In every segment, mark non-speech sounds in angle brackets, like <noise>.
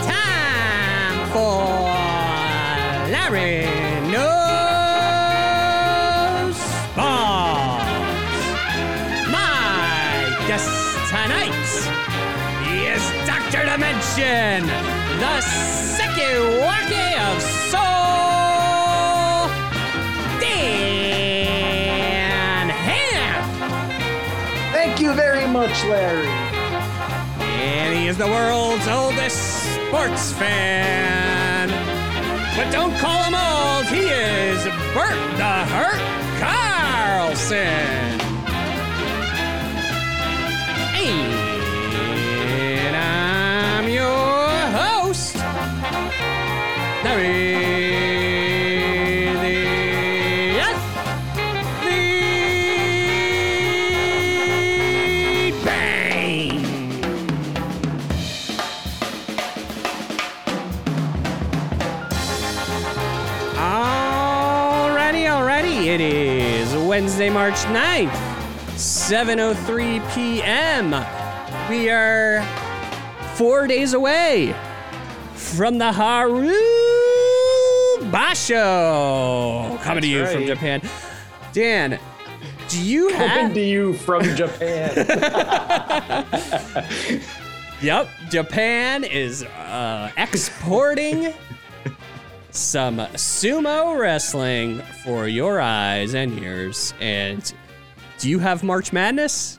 time for Larry Knows Sports. My guest tonight is Dr. Dimension, the Sekiwake of Soul, Dan Ham. Thank you very much, Larry. And he is the world's oldest sports fan. But don't call him old, he is Bert the Hurt Carlson. March 9th, 7.03 p.m. We are four days away from the Haru Basho coming to you from. Japan. Dan, do you Coming have... to you from Japan. <laughs> <laughs> Yep, Japan is uh, exporting some sumo wrestling for your eyes and ears. And do you have March Madness?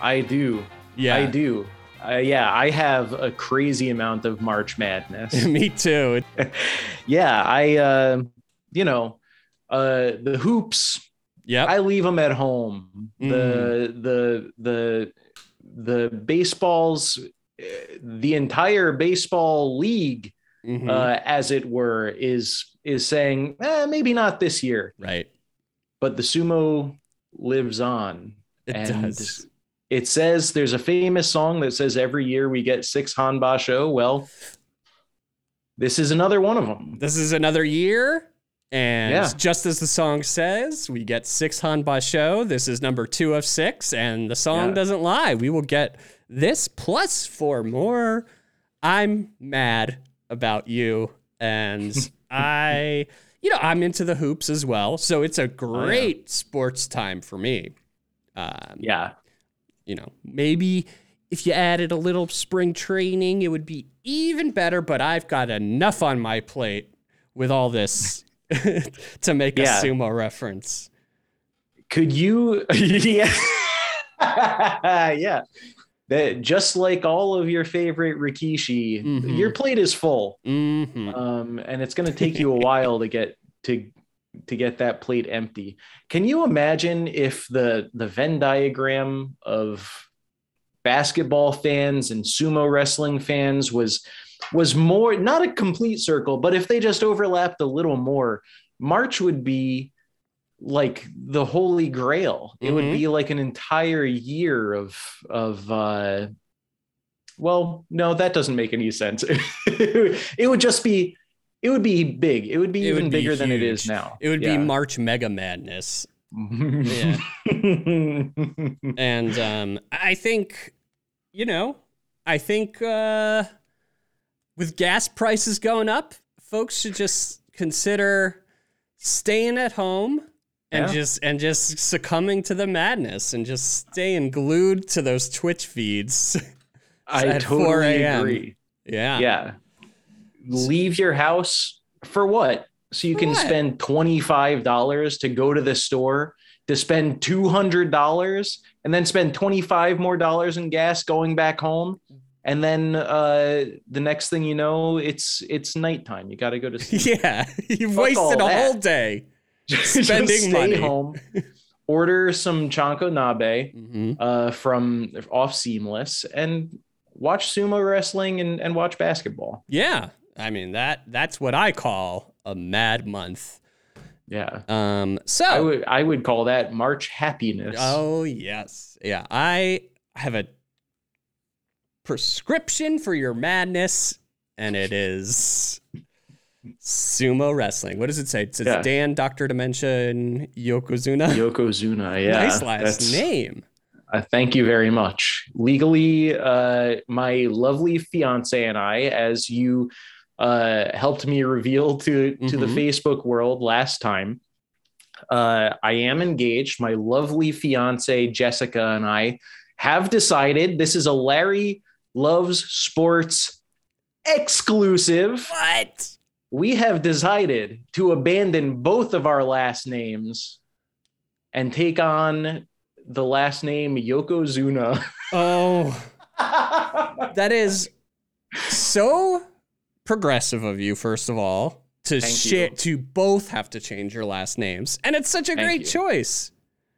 I do. Yeah. I do. Uh, yeah, I have a crazy amount of March Madness. <laughs> Me too. <laughs> yeah, I, uh, you know, uh, the hoops. Yeah, I leave them at home. The the the the baseballs, uh, the entire baseball league, Mhm. uh, as it were, is is saying eh, maybe not this year, right. but the sumo lives on. It and does. it says there's a famous song that says every year we get six honbasho. Well, this is another one of them. This is another year. And Yeah. just as the song says, we get six honbasho. This is number two of six, and the song Yeah. doesn't lie. We will get this plus four more. I'm mad about you, and <laughs> I, you know, I'm into the hoops as well. So it's a great sports time for me. Um, Yeah. you know, maybe if you added a little spring training, it would be even better. But I've got enough on my plate with all this <laughs> to make Yeah. a sumo reference. Could you? <laughs> yeah. yeah. That just like all of your favorite Rikishi, Mhm. your plate is full, hmm um, and it's going to take you a while to get to to get that plate empty. Can you imagine if the the Venn diagram of basketball fans and sumo wrestling fans was was more not a complete circle, but if they just overlapped a little more, March would be like the holy grail. It would Mhm. be like an entire year of of uh well, no, that doesn't make any sense. <laughs> it would just be it would be big. It would be It would even be bigger than it is now. It would Yeah. be March Mega Madness. <laughs> yeah. And um, I think, you know, I think uh, with gas prices going up, folks should just consider staying at home and Yeah. just and just succumbing to the madness and just staying glued to those Twitch feeds. <laughs> I At 4 totally agree. yeah. Yeah. Leave your house for what? So you For can what? spend $25 to go to the store, to spend $200 and then spend 25 more dollars in gas going back home. And then uh, the next thing you know, it's it's nighttime. You got to go to <laughs> sleep. Yeah. <laughs> You've Fuck all wasted a that. whole day. <laughs> Just Spending stay money. home, <laughs> order some chanko nabe hmm uh, from off Seamless, and watch sumo wrestling and, and watch basketball. Yeah. I mean that that's what I call a mad month. Yeah. Um so I would I would call that March happiness. Oh yes, yeah. I have a prescription for your madness, and it is sumo wrestling. What does it say? It says Yeah. Dan, Doctor Dementia, and Yokozuna. <laughs> Yokozuna, yeah. nice last that's- name. Uh, thank you very much. Legally, uh, my lovely fiance and I, as you uh, helped me reveal to to the Mhm. Facebook world last time, uh, I am engaged. My lovely fiance Jessica and I have decided this is a Larry loves sports exclusive. What? We have decided to abandon both of our last names and take on the last name Yokozuna. <laughs> Oh, that is so progressive of you, first of all, to share to both have to change your last names. And it's such a Thank great you. choice.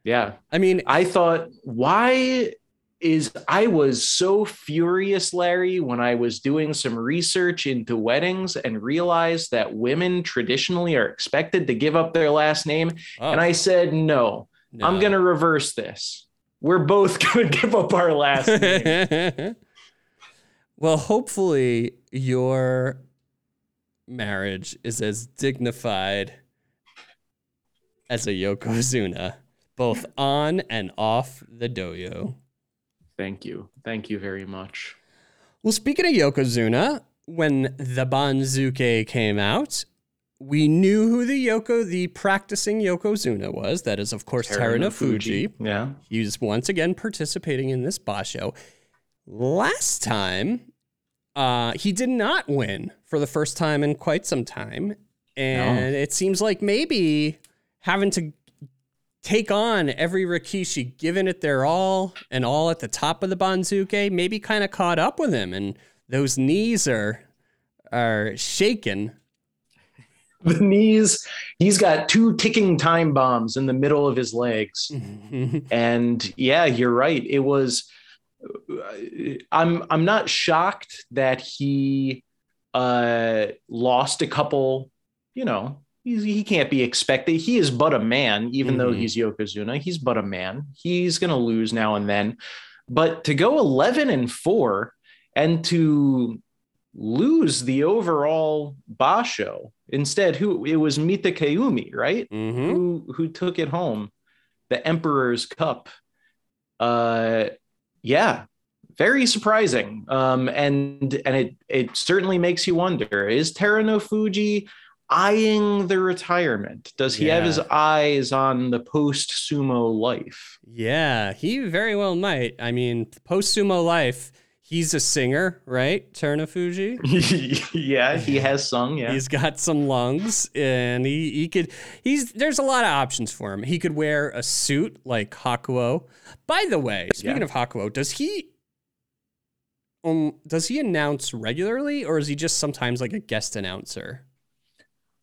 yeah. I mean, I thought, why is I was so furious, Larry, when I was doing some research into weddings and realized that women traditionally are expected to give up their last name. oh, And I said, no, I'm going to reverse this. We're both <laughs> going to give up our last name. <laughs> well, hopefully your marriage is as dignified as a Yokozuna, both on and off the dohyo. Thank you. Thank you very much. Well, speaking of Yokozuna, when the Banzuke came out, we knew who the Yoko, the practicing Yokozuna was. That is, of course, Terunofuji. Yeah. He's once again participating in this basho. Last time, uh, he did not win for the first time in quite some time. And it seems like maybe having to take on every Rikishi, giving it their all and all at the top of the Banzuke, maybe kind of caught up with him. And those knees are are shaking. <laughs> The knees, he's got two ticking time bombs in the middle of his legs. <laughs> and yeah you're right it was i'm i'm not shocked that he uh lost a couple you know he's, he can't be expected. He is but a man even though Mhm. he's yokozuna. He's but a man. He's going to lose now and then. But to go 11 and 4 and to lose the overall basho instead who it was Mitakeumi right? Mhm. who who took it home the emperor's cup. Uh yeah very surprising. Um and and it it certainly makes you wonder is Terunofuji eyeing the retirement does he have his eyes on the post sumo life Yeah, he very well might. I mean, post sumo life, he's a singer, right? Terunofuji. <laughs> yeah he has sung yeah He's got some lungs and he, he could he's there's a lot of options for him. He could wear a suit like Hakuho. By the way, speaking Yeah. of Hakuho, does he um does he announce regularly or is he just sometimes like a guest announcer?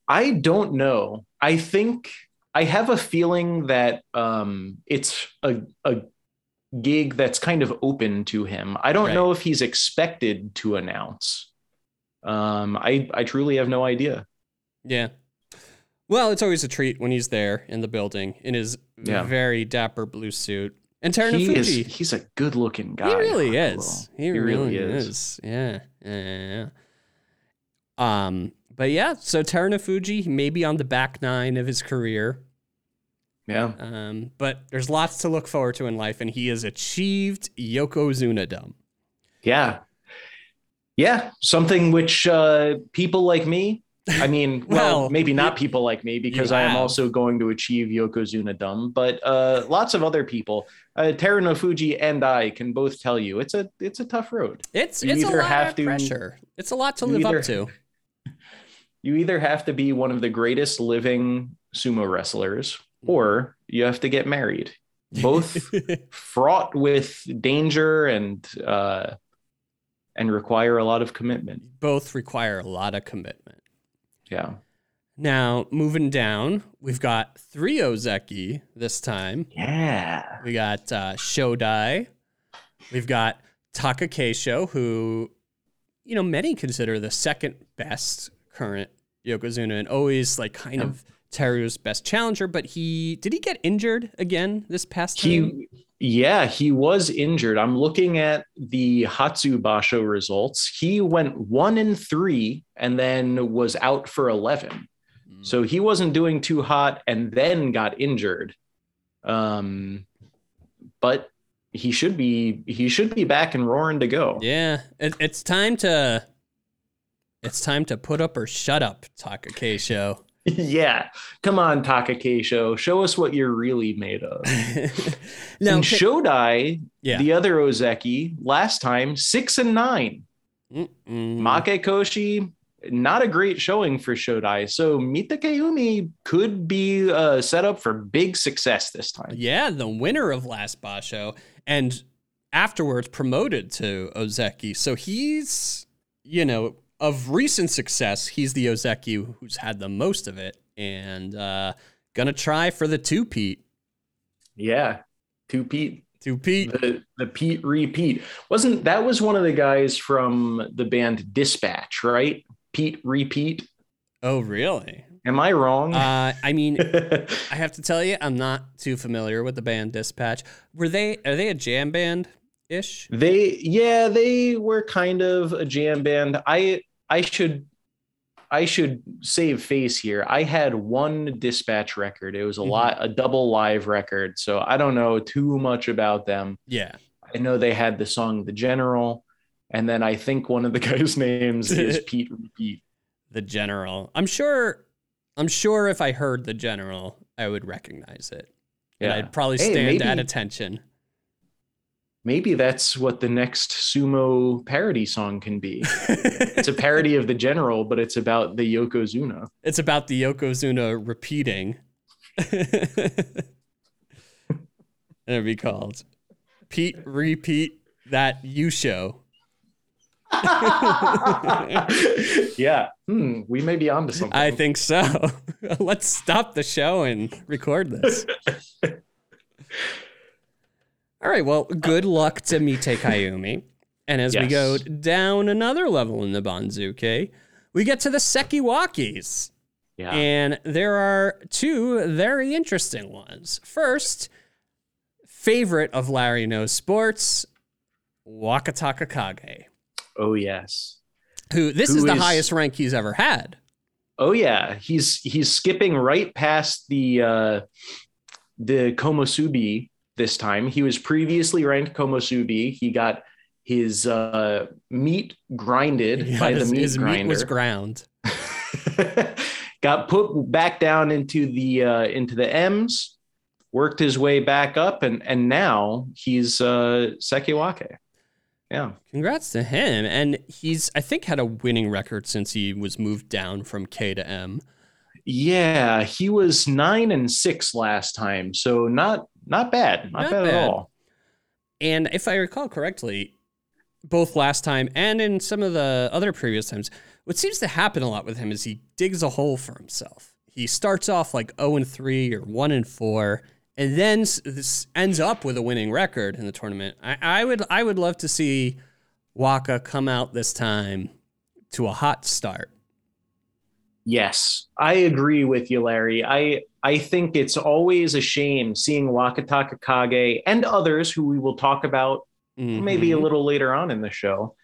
I don't know. I think I have a feeling that um, it's a, a gig that's kind of open to him. I don't Right. know if he's expected to announce. Um, I I truly have no idea. Yeah. Well, it's always a treat when he's there in the building in his Yeah. very dapper blue suit. And Terna He is Fuji. he's a good looking guy. He really is. He, He really, really is. is. Yeah. Yeah. yeah, yeah. Um, but yeah, so Terunofuji, he may be on the back nine of his career. Yeah. Um, but there's lots to look forward to in life, and he has achieved Yokozuna Dum. Yeah. Yeah. Something which uh, people like me, I mean, <laughs> well, Well, maybe not people like me because I am have. also going to achieve Yokozuna Dum, but uh, lots of other people, uh, Terunofuji and I can both tell you it's a it's a tough road. It's You it's a either lot have of to- pressure. It's a lot to live either- up to. You either have to be one of the greatest living sumo wrestlers or you have to get married. Both <laughs> fraught with danger and uh, and require a lot of commitment. Both require a lot of commitment. Yeah. Now, moving down, we've got three Ozeki this time. Yeah. We got uh, Shodai. We've got Takakeisho, who, you know, many consider the second best current Yokozuna and always like kind of Teru's best challenger. But he did he get injured again this past time? He yeah, he was injured. I'm looking at the Hatsu Basho results. He went one and three and then was out for 11. Mm. So he wasn't doing too hot and then got injured. Um, but he should be he should be back and roaring to go. Yeah, it, it's time to it's time to put up or shut up, Takakeisho. <laughs> yeah, come on, Takakeisho, show us what you're really made of. <laughs> now, and Shodai, yeah, the other Ozeki, last time six and nine. Mm-mm. Makekoshi, not a great showing for Shodai. So Mitakeumi could be uh, set up for big success this time. Yeah, the winner of last Basho, and afterwards promoted to Ozeki. So he's, you know, of recent success, he's the Ozeki who's had the most of it, and uh, gonna try for the two Pete. Yeah, two Pete, Two Pete. the the Pete repeat wasn't that was one of the guys from the band Dispatch, right? Pete repeat. Oh, really? Am I wrong? Uh, I mean, <laughs> I have to tell you, I'm not too familiar with the band Dispatch. Were they? Are they a jam band ish? They yeah, they were kind of a jam band. I I should I should save face here. I had one dispatch record. It was a Mhm. lot a double live record. So I don't know too much about them. Yeah. I know they had the song The General and then I think one of the <laughs> guys' names is <laughs> Pete Repeat. The General. I'm sure. I'm sure if I heard the General, I would recognize it. And I'd probably Hey, stand at attention. Maybe that's what the next sumo parody song can be. <laughs> It's a parody of The General, but it's about the Yokozuna. it's about the Yokozuna repeating. And <laughs> It'd be called Pete Repeat That You Show. <laughs> yeah. Hmm, we may be onto something. I think so. Let's stop the show and record this. All right. Well, good luck to Mite Kayumi. And as we go down another level in the Banzuke, we get to the Sekiwakes. yeah. And there are two very interesting ones. First, favorite of Larry Knows Sports, Wakatakakage, oh yes. who this Who is the is- highest rank he's ever had. Oh yeah. He's he's skipping right past the uh the Komusubi this time. He was previously ranked Komusubi. He got his uh meat grinded Yeah, by the his, meat his grinder. meat was ground. <laughs> got put back down into the uh into the M's, worked his way back up and and now he's uh Sekiwake. Yeah. Congrats to him. And he's, I think, had a winning record since he was moved down from K to M. Yeah, he was nine and six last time, so not not bad, not, Not bad, bad. at all. And if I recall correctly, both last time and in some of the other previous times, what seems to happen a lot with him is he digs a hole for himself. He starts off like 0 and 3 or 1 and 4 and then this ends up with a winning record in the tournament. I, I would I would love to see Waka come out this time to a hot start. Yes, I agree with you, Larry. I I think it's always a shame seeing Wakataka Kage and others who we will talk about maybe a Mhm. little later on in the show,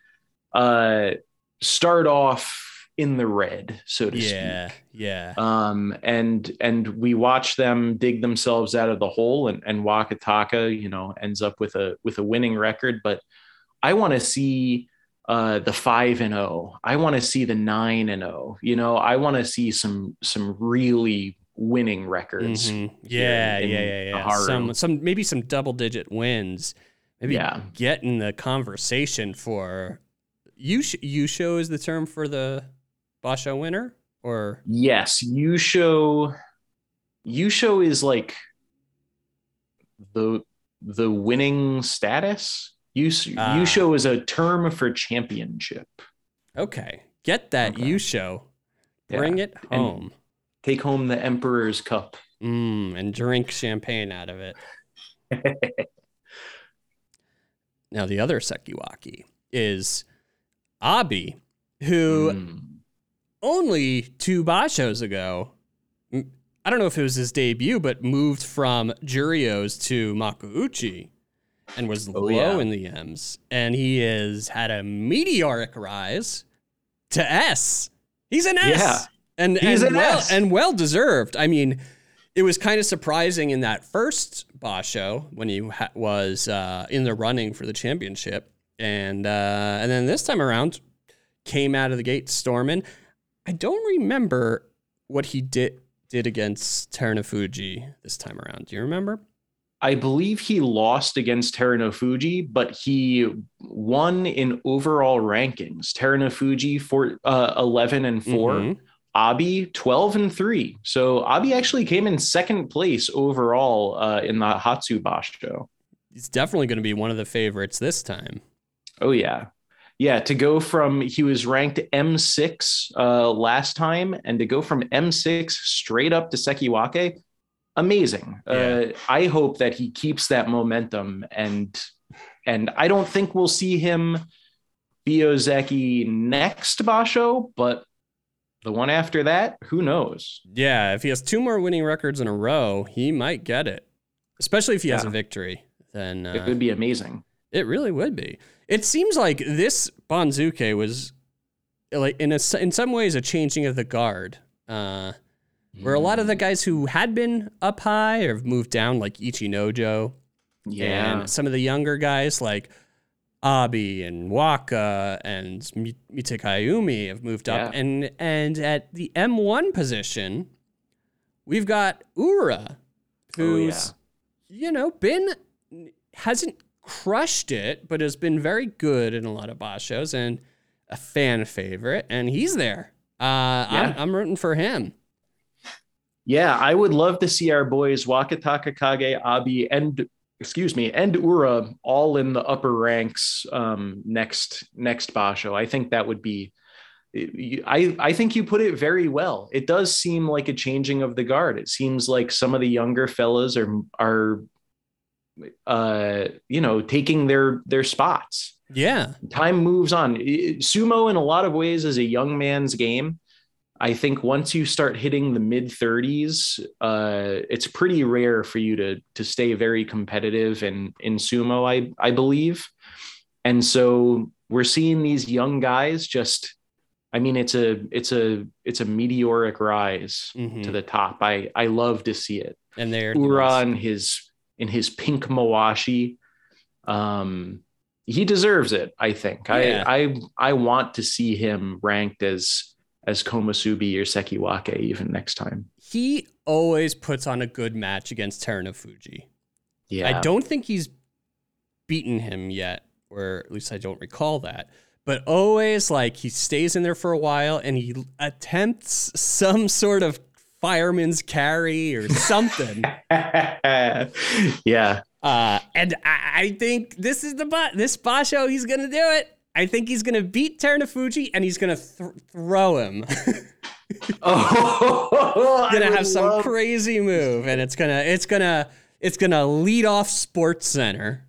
uh, start off in the red, so to Yeah, speak. yeah. Um, and and we watch them dig themselves out of the hole, and and Wakataka, you know, ends up with a with a winning record. But I want to see uh the five and oh. I want to see the nine and oh. You know, I want to see some some really winning records. Mhm. Yeah, in yeah, yeah, yeah. Naharu. Some, some, maybe some double digit wins. Maybe Yeah. get in the conversation for you. Yusho is the term for the Basho winner, or Yes, Yusho. You show is like the the winning status. Yus, Ah. Yusho is a term for championship. okay, get that Okay. Yusho, Yeah. bring it And- home, Take home the Emperor's Cup. mm, and drink champagne out of it. <laughs> now the other Sekiwake is Abi, who Mm. only two Bashos ago, I don't know if it was his debut, but moved from Juryos to Makuuchi and was Oh, low yeah. in the M's. And he has had a meteoric rise to S. He's an S. Yeah. And, He's and an well, S. and well deserved. I mean, it was kind of surprising in that first Basho when he ha- was uh, in the running for the championship, and uh, and then this time around came out of the gate storming. I don't remember what he did did against Terunofuji this time around. Do you remember? I believe he lost against Terunofuji, but he won in overall rankings. Terunofuji for uh, 11 and 4, Mhm. Abi 12 and 3. So Abi actually came in second place overall uh, in the Hatsu Basho. He's definitely going to be one of the favorites this time. Oh yeah. Yeah, to go from he was ranked M6 uh, last time and to go from M6 straight up to Sekiwake, amazing. Uh, I hope that he keeps that momentum and and I don't think we'll see him be Ozeki next Basho, but the one after that, who knows? Yeah, if he has two more winning records in a row, he might get it. Especially if he has a victory, then uh, It would be amazing. It really would be. It seems like this Banzuke was like in a, in some ways a changing of the guard. Uh, where a lot of the guys who had been up high or have moved down, like Ichinojo, yeah. and some of the younger guys like Abi and Waka and Mi- Mitakayumi have moved up, Yeah. and and at the M1 position, we've got Ura, Oh, yeah. who's you know been hasn't crushed it, but has been very good in a lot of bashos and a fan favorite, and he's there. Uh, Yeah. I'm, I'm rooting for him. Yeah, I would love to see our boys Wakatakakage, Abi, and excuse me, and Ura all in the upper ranks um, next next Basho. I think that would be. I I think you put it very well. It does seem like a changing of the guard. It seems like some of the younger fellas are are, uh, you know, taking their their spots Yeah, time moves on. Sumo, in a lot of ways, is a young man's game. I think once you start hitting the mid 30s, uh, it's pretty rare for you to to stay very competitive in in sumo. I I believe, and so we're seeing these young guys just. I mean, it's a it's a it's a meteoric rise Mhm. to the top. I I love to see it. and there Ura in his in his pink mawashi. Um, he deserves it. I think. Yeah. I I I want to see him ranked as as Komusubi or Sekiwake even next time. he always puts on a good match against Terunofuji. Yeah, I don't think he's beaten him yet, or at least I don't recall that. But always like he stays in there for a while and he attempts some sort of fireman's carry or something. <laughs> yeah, uh, and I, I think this is the this Basho, he's gonna do it. I think he's gonna beat Terunofuji and he's gonna th- throw him. <laughs> oh, <laughs> gonna have some love- crazy move, and it's gonna it's gonna it's gonna lead off Sports Center,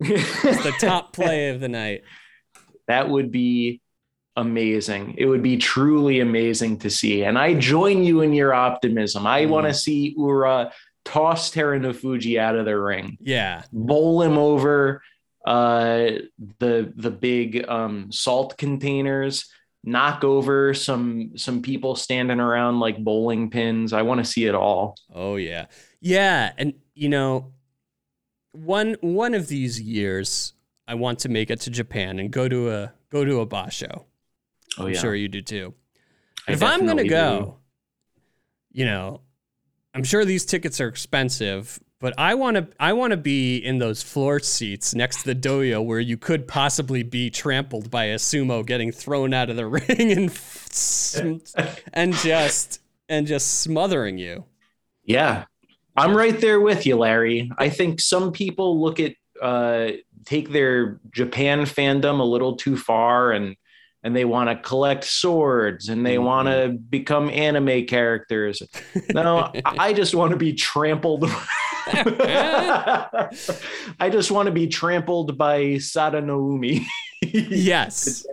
it's the <laughs> top play of the night. that would be amazing. It would be truly amazing to see. And I join you in your optimism. I Mm. want to see Ura toss Terunofuji out of the ring, Yeah, bowl him over uh, the the big um, salt containers, knock over some some people standing around like bowling pins. I want to see it all. Oh yeah. Yeah, and you know, one one of these years I want to make it to Japan and go to a go to a basho. Oh I'm sure you do too. If I'm gonna go, you know, I'm sure these tickets are expensive, but I want to I want to be in those floor seats next to the dohyo where you could possibly be trampled by a sumo getting thrown out of the <laughs> ring and and just and just smothering you. Yeah, I'm right there with you, Larry. I think some people look at uh, take their Japan fandom a little too far and and they want to collect swords and they want to become anime characters. No, <laughs> I just want to be trampled. <laughs> <laughs> I just want to be trampled by Sadanoumi. <laughs> Yes.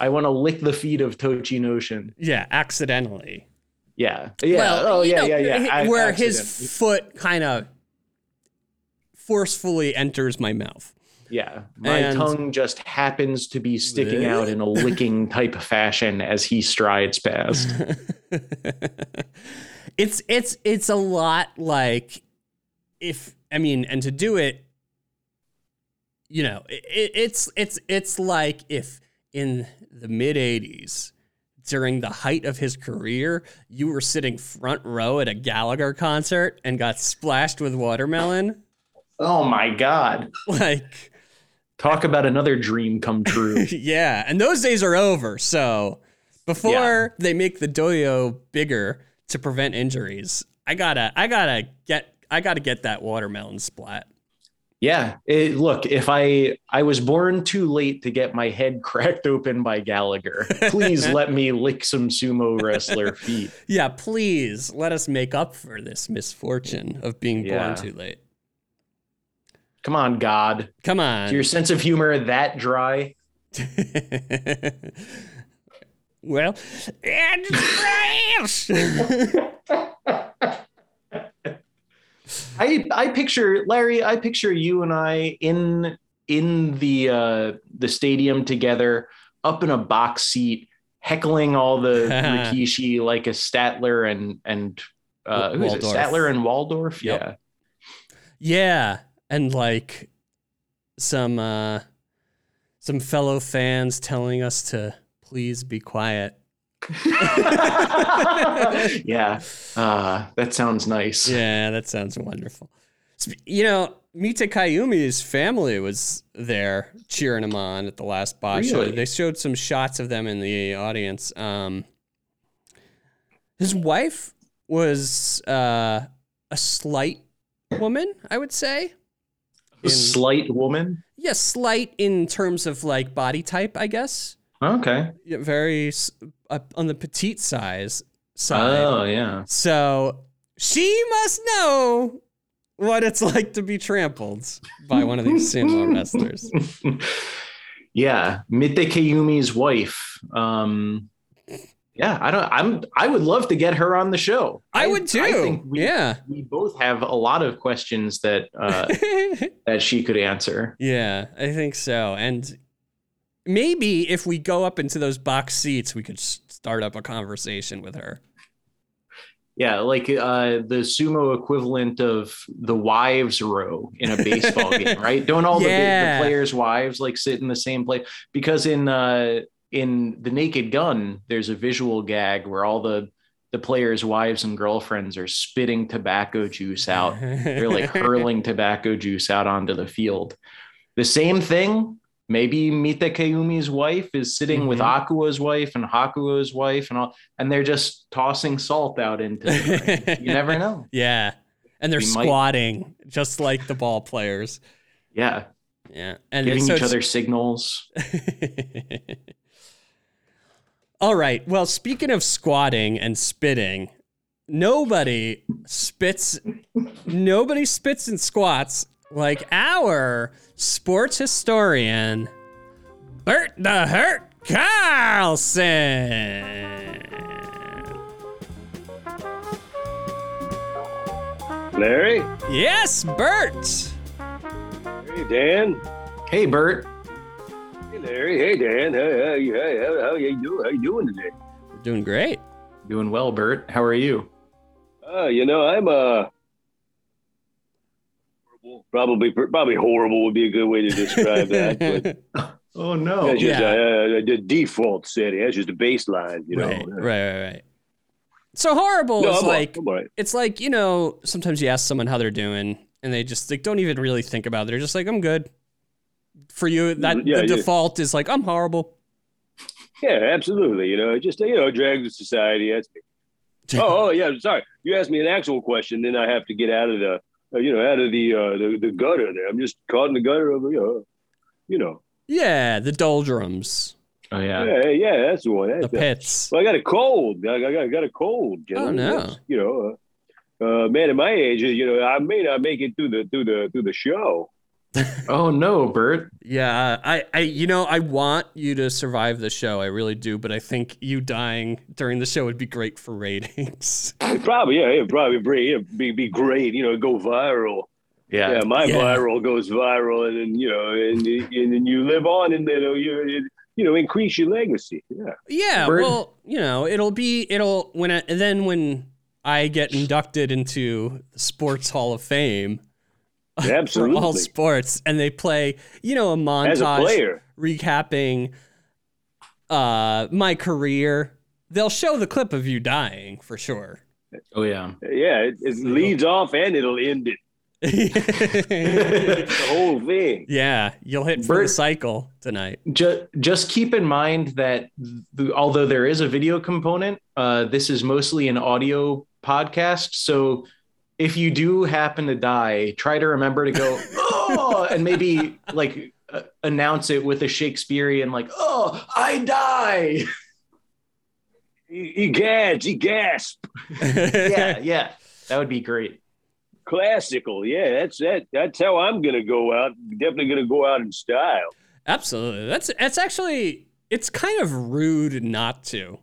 I want to lick the feet of Tochinoshin. Yeah, accidentally. Yeah. Yeah. Well, oh, yeah, know, yeah, yeah. h- I- Where his foot kind of forcefully enters my mouth. Yeah, my And- tongue just happens to be sticking out in a <laughs> licking type of fashion as he strides past. it's it's it's a lot like if I mean, and to do it, you know, it, it's it's it's like if in the mid '80s, during the height of his career, you were sitting front row at a Gallagher concert and got splashed with watermelon. Oh my god! <laughs> Like, Talk about another dream come <laughs> true. yeah, and those days are over. So before they make the dohyo bigger to prevent injuries, I gotta, I gotta get, I gotta get that watermelon splat. Yeah, it, look, if I I was born too late to get my head <laughs> cracked open by Gallagher, please <laughs> let me lick some sumo wrestler <laughs> feet. Yeah, please let us make up for this misfortune of being Yeah. born too late. Come on, God. Come on. Is your sense of humor that dry? well, and. I I picture Larry. I picture you and I in in the uh, the stadium together, up in a box seat, heckling all the <laughs> Rikishi like a Statler and and uh, who is it? Statler and Waldorf. Yep. Yeah. Yeah, and like some uh some fellow fans telling us to please be quiet. <laughs> yeah. Uh, that sounds nice. Yeah, that sounds wonderful. You know, Mita Kayumi's family was there cheering him on at the last show. Really? They showed some shots of them in the audience. Um, his wife was uh, a slight woman, I would say. A slight woman. Yeah, slight in terms of like body type, I guess. Okay. Very uh, on the petite size side. Oh yeah. So she must know what it's like to be trampled by one of these <laughs> sumo wrestlers. yeah, Mite Kayumi's wife. Um, yeah, I don't. I'm. I would love to get her on the show. I would too. I think we, yeah. we both have a lot of questions that uh, <laughs> that she could answer. yeah, I think so. And maybe if we go up into those box seats, we could start up a conversation with her. Yeah, like uh, the sumo equivalent of the wives row in a baseball <laughs> game, right? Don't all the, the players' wives like sit in the same place? Because in uh, in the Naked Gun, there's a visual gag where all the the players' wives and girlfriends are spitting tobacco juice out. They're like hurling <laughs> tobacco juice out onto the field. The same thing. Maybe Mita Kayumi's wife is sitting with Mhm. Akua's wife and Hakuho's wife and all, and they're just tossing salt out into the ring. You <laughs> never know. yeah. And they're We might- squatting just like the ball players. Yeah. Yeah. And Giving so each other signals. <laughs> All right. Well, speaking of squatting and spitting, nobody spits nobody spits and squats like our sports historian Bert the Hurt Carlson. Larry? Yes, Bert. Hey, Dan? Hey, Bert. Hey, Larry. Hey, Dan. Hey, how, you- hey, how, how you doing? How you doing today? We're doing great. Doing well, Bert. How are you? Uh, you know, I'm uh horrible. probably probably horrible would be a good way to describe that. But <laughs> Oh no. that's just Yeah. uh, uh, the default setting. That's just the baseline, you know. right, right, right, right. So horrible No, is I'm like I'm all right. it's like you know sometimes you ask someone how they're doing and they just like don't even really think about it they're just like i'm good for you that Yeah, the yeah. default is like i'm horrible Yeah, absolutely. You know, just you know, drags the society. That's me. <laughs> Oh, oh, yeah. Sorry, you asked me an actual question, then I have to get out of the, you know, out of the uh, the, the gutter. There, I'm just caught in the gutter of, you know, you know. yeah the doldrums Oh yeah. Yeah, yeah, that's the one. the That's, uh, pits well, I got a cold. I got, I got a cold. gentlemen. no. That's, You know, uh, uh, man, at my age, you know, I may not make it through the through the through the show. Oh no, Bert. yeah i i you know i want you to survive the show i really do but i think you dying during the show would be great for ratings <laughs> probably, yeah, it'd probably be, it'd be be great. You know, go viral. Yeah. Yeah, my Yeah. viral goes viral, and then you know, and, and then you live on, and then you you know increase your legacy. Yeah, Yeah, Bird- well, you know, it'll be it'll when I, then when I get inducted into the Sports Hall of Fame <laughs> for all sports, and they play, you know, a As a montage player, recapping uh my career. They'll show the clip of you dying for sure. Oh yeah. yeah, it, it leads off and it'll end it. <laughs> <laughs> The whole thing. yeah, you'll hit for the cycle tonight. just just keep in mind that the, although there is a video component, uh, this is mostly an audio podcast. So if you do happen to die, try to remember to go <laughs> oh, and maybe like uh, announce it with a Shakespearean like oh I die. He, he gads, he gasp. <laughs> yeah, <laughs> yeah, that would be great. Classical. Yeah, that's that. That's how I'm gonna go out. Definitely gonna go out in style. Absolutely. That's that's actually it's kind of rude not to.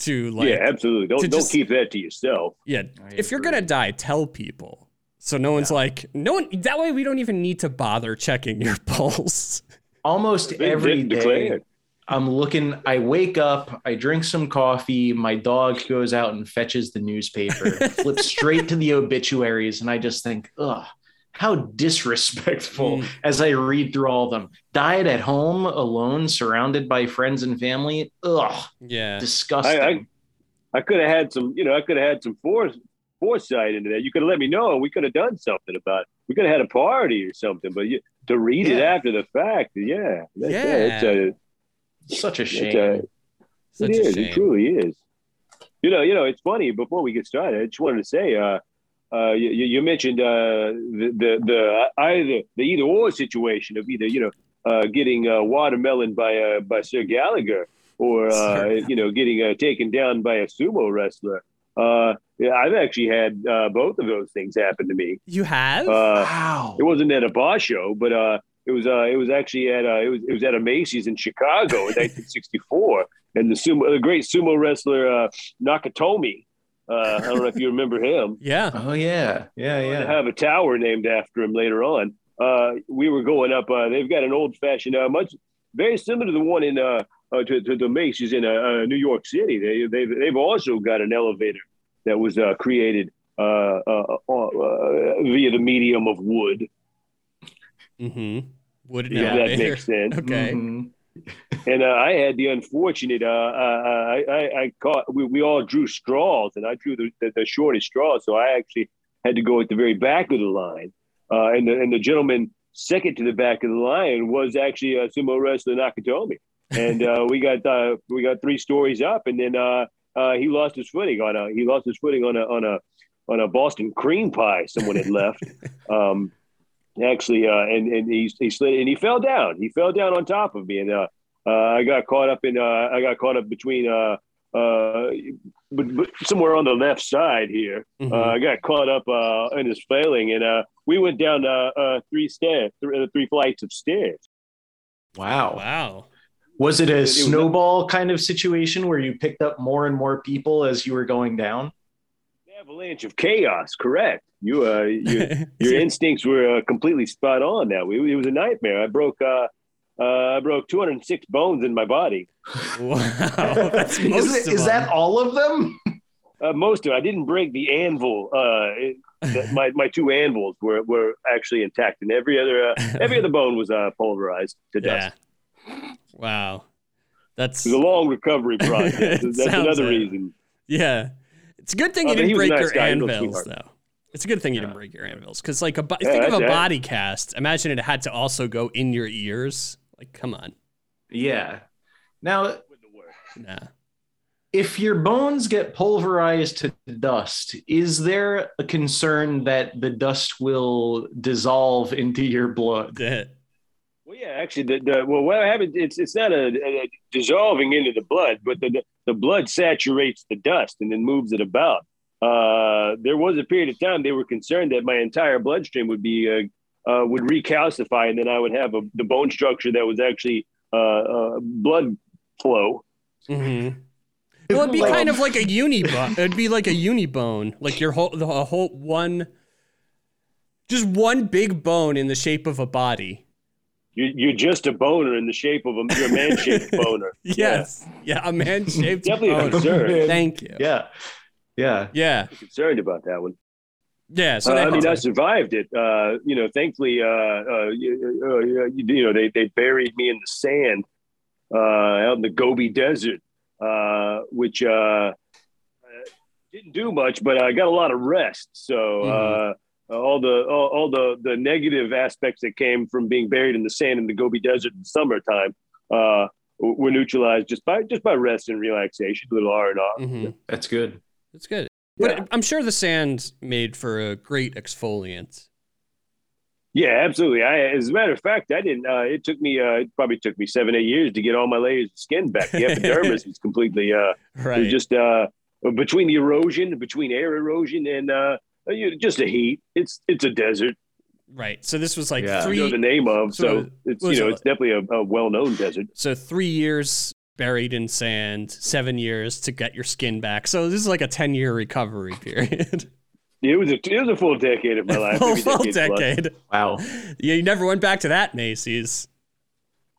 To like yeah, absolutely. Don't don't just- keep that to yourself. Yeah, I if you're gonna die, tell people. So no one's like, no one. That way, we don't even need to bother checking your <laughs> pulse. Almost Been every declared. I'm looking. I wake up, I drink some coffee. My dog goes out and fetches the newspaper, <laughs> flips straight to the obituaries, and I just think, ugh, how disrespectful Mm. as I read through all of them. Died at home alone, surrounded by friends and family. Ugh, Yeah, disgusting. I- I- I could have had some, you know, I could have had some force, foresight into that. You could have let me know. We could have done something about it. We could have had a party or something. But you, to read it after the fact, yeah, that's, Yeah. it's a, Such a it's shame. a, such it a is. shame. It truly is. You know, you know, it's funny. Before we get started, I just wanted to say, uh, uh, you, you mentioned uh, the the the either the either or situation of either you know uh, getting uh, watermelon by uh, by Sir Gallagher or uh, you know getting uh, taken down by a sumo wrestler. Uh, yeah, I've actually had uh, both of those things happen to me. You have? Uh, wow. it wasn't at a basho, but uh, it was uh, it was actually at uh, it was it was at a Macy's in Chicago in <laughs> 1964, and the sumo the great sumo wrestler uh, Nakatomi. Uh, I don't know if you remember him. <laughs> yeah. Oh yeah, yeah, They yeah. have a tower named after him later on. Uh, we were going up. Uh, they've got an old fashioned, uh, much very similar to the one in uh, uh to, to the Macy's in uh, uh, New York City. They they've they've also got an elevator that was uh, created uh, uh, uh, uh, via the medium of wood. Mm-hmm. Wooden Yeah, that makes sense. <laughs> Okay. Mhm. And uh, I had the unfortunate, uh, uh, I, I, I caught, we, we all drew straws and I drew the, the, the shortest straw. So I actually had to go at the very back of the line. Uh, and, the, and the gentleman second to the back of the line was actually a sumo wrestler Nakatomi. And uh, we got uh, we got three stories up, and then uh, uh, he lost his footing on a he lost his footing on a on a on a Boston cream pie someone had left. <laughs> Um, actually, uh, and and he he slid and he fell down. He fell down on top of me, and uh, uh, I got caught up in uh, I got caught up between uh, uh, but, but somewhere on the left side here. Mhm. Uh, I got caught up uh, in his failing, and uh, we went down uh, uh, three stairs, th- three flights of stairs. Wow. wow. Was it a was- snowball kind of situation where you picked up more and more people as you were going down? Avalanche of chaos, correct? You, uh, you <laughs> your instincts were uh, completely spot on. Now it was a nightmare. I broke, uh, uh, I broke 206 bones in my body. <laughs> wow. That's <laughs> most Is, it, of is that all of them? Uh, most of it. I didn't break the anvil. Uh, it, the- my my two anvils were were actually intact, and every other uh, every other bone was uh, pulverized to dust. Yeah. Wow. That's It was a long recovery process. That's another it. reason. yeah. It's a good thing Oh, you didn't break nice your guy. He was a anvils though. It's a good thing you didn't break your anvils because like a bo- Yeah, think of a that's it. body cast. Imagine it had to also go in your ears. Like, come on. Yeah. Now, Nah. if your bones get pulverized to dust, is there a concern that the dust will dissolve into your blood? <laughs> Well, yeah, actually, the, the well, what happened? It's it's not a, a dissolving into the blood, but the the blood saturates the dust and then moves it about. Uh, there was a period of time they were concerned that my entire bloodstream would be uh, uh, would recalcify, and then I would have a, the bone structure that was actually uh, uh, blood flow. Mhm. Well, it'd be Like- kind of like a uni bone. <laughs> It'd be like a uni bone, like your whole the whole one. Just one big bone in the shape of a body. You're, you're just a boner in the shape of a, you're a man shaped <laughs> boner. <laughs> Yes. Yeah, a man shaped Definitely a boner. concern. Thank you. Yeah. Yeah. Yeah. I'm concerned about that one. Yeah. So Uh, that I mean, I survived it. Uh, you know, thankfully, uh, uh, you, uh, you you know, they, they buried me in the sand uh, out in the Gobi Desert, uh, which uh, uh, didn't do much, but I got a lot of rest. So uh, all the all, all the the negative aspects that came from being buried in the sand in the Gobi Desert in summertime uh, were neutralized just by just by rest and relaxation, a little R and R. Mhm. That's good. That's good. Yeah. But I'm sure the sand made for a great exfoliant. Yeah, absolutely. I, as a matter of fact, I didn't. Uh, it took me. Uh, it probably took me seven, eight years to get all my layers of skin back. The epidermis <laughs> was completely. Uh, Right. was just uh, between the erosion, between air erosion, and uh, you just a heat. It's it's a desert. right. So this was like Yeah. You know the name of. so So, it's you know it- it's definitely a, a well known desert. So three years buried in sand, seven years to get your skin back. So this is like a ten year recovery period. <laughs> It was a it was a full decade of my life. full, maybe full decade plus. Wow. <laughs> Yeah, you never went back to that Macy's.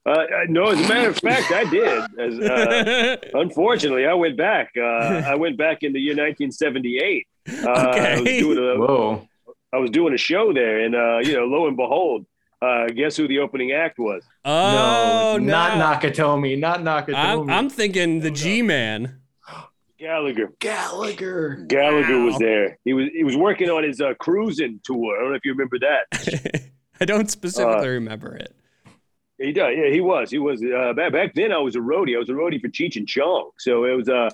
Uh, no, as a matter of fact, I did. As, uh, <laughs> unfortunately, I went back. Uh, I went back in the year 1978. Uh, I was Okay. doing a, Whoa. I was doing a show there, and uh, you know, lo and behold, uh, guess who the opening act was? oh no, Not Nakatomi. Not Nakatomi. I'm, I'm thinking the G Man. Gallagher. Gallagher. Gallagher Wow. was there. He was he was working on his uh, cruising tour. I don't know if you remember that. <laughs> I don't specifically Uh, remember it. He does. Yeah, he was. He was. Uh, back, back then, I was a roadie. I was a roadie for Cheech and Chong. So it was uh,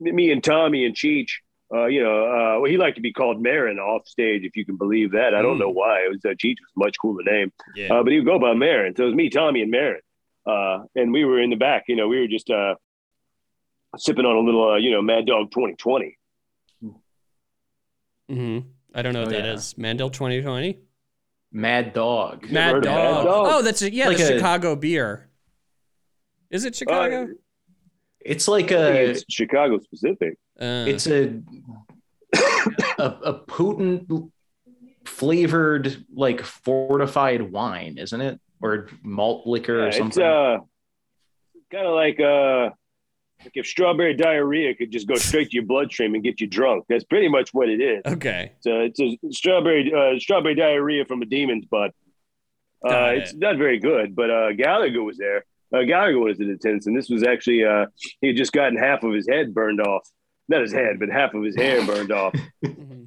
me and Tommy and Cheech. Uh, you know, uh, well, he liked to be called Marin off stage, if you can believe that. I don't Mm. know why. It was uh, Cheech was a much cooler name. Yeah. Uh, but he would go by Marin. So it was me, Tommy, and Marin. Uh, and we were in the back. You know, we were just uh, sipping on a little, uh, you know, Mad Dog 2020. hmm I don't know what Oh, that yeah. is. Mandel 2020. Mad Dog. Never Mad Dog. Mad Dog? Oh, that's a, yeah, Like the a- Chicago beer. Is it Chicago? It's like a. it's Chicago specific. Uh, It's a. a, a potent flavored like fortified wine, isn't it? Or malt liquor Yeah, or it's something. uh, kind of like uh, like if strawberry diarrhea could just go straight to your bloodstream and get you drunk. That's pretty much what it is. okay. So it's a strawberry uh, strawberry diarrhea from a demon's butt. Uh, Got it's not very good, but uh, Gallagher was there. Uh, Gallagher was in attendance, and this was actually uh, he had just gotten half of his head burned off. Not his head, but half of his hair burned off. Mhm.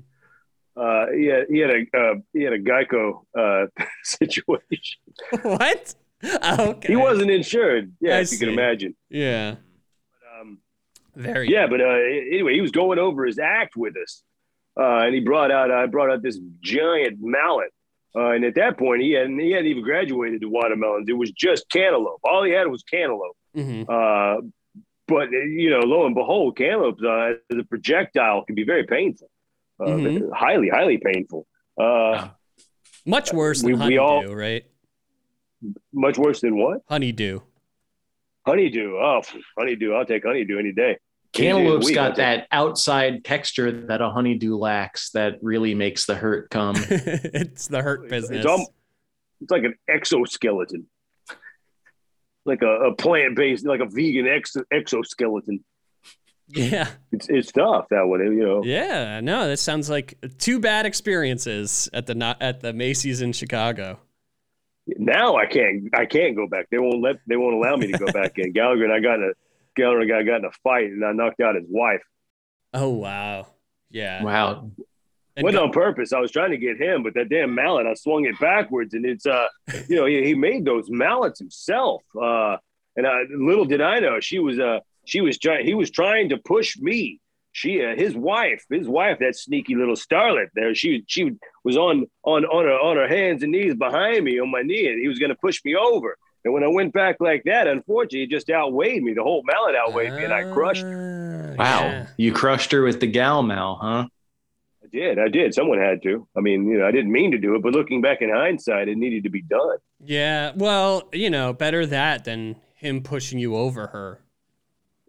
Uh, he had he had a uh, he had a Geico uh, <laughs> situation. what? Okay. He wasn't insured. Yeah, I if you can imagine. Yeah. Um, Very. yeah, but uh, anyway, he was going over his act with us, uh, and he brought out I brought out this giant mallet. Uh, and at that point, he hadn't he hadn't even graduated to watermelons. It was just cantaloupe. All he had was cantaloupe. hmm Uh, but you know, lo and behold, cantaloupe uh, as a projectile can be very painful, uh, Mhm. highly, highly painful. Uh, Much worse than we- we honeydew, all- right? much worse than what? Honeydew. Honeydew. Oh, honeydew. I'll take honeydew any day. Cantaloupe's Weed, I'll got take- that outside texture that a honeydew lacks that really makes the hurt come. <laughs> it's the hurt business. It's, al- it's like an exoskeleton, like a, a plant based, like a vegan ex- exoskeleton. yeah. It's it's tough that one, you know. Yeah. No, that sounds like two bad experiences at the not at the Macy's in Chicago. Now I can't I can't go back. They won't let they won't allow me to go back in. <laughs> Gallagher and I got in a Gallagher and I got in a fight, and I knocked out his wife. Oh wow. Yeah. wow. And Wasn't go- on purpose. I was trying to get him, but that damn mallet, I swung it backwards, and it's uh, you know, he, he made those mallets himself. Uh, and I, little did I know, she was uh, she was trying, he was trying to push me. She, uh, his wife, his wife, that sneaky little starlet there. She, she was on on on her on her hands and knees behind me on my knee, and he was going to push me over. And when I went back like that, unfortunately, it just outweighed me. The whole mallet outweighed me, and I crushed. her. Wow. yeah. You crushed her with the gal mal, huh? I did, I did. Someone had to. I mean, you know, I didn't mean to do it, but looking back in hindsight, it needed to be done. Yeah. Well, you know, better that than him pushing you over her.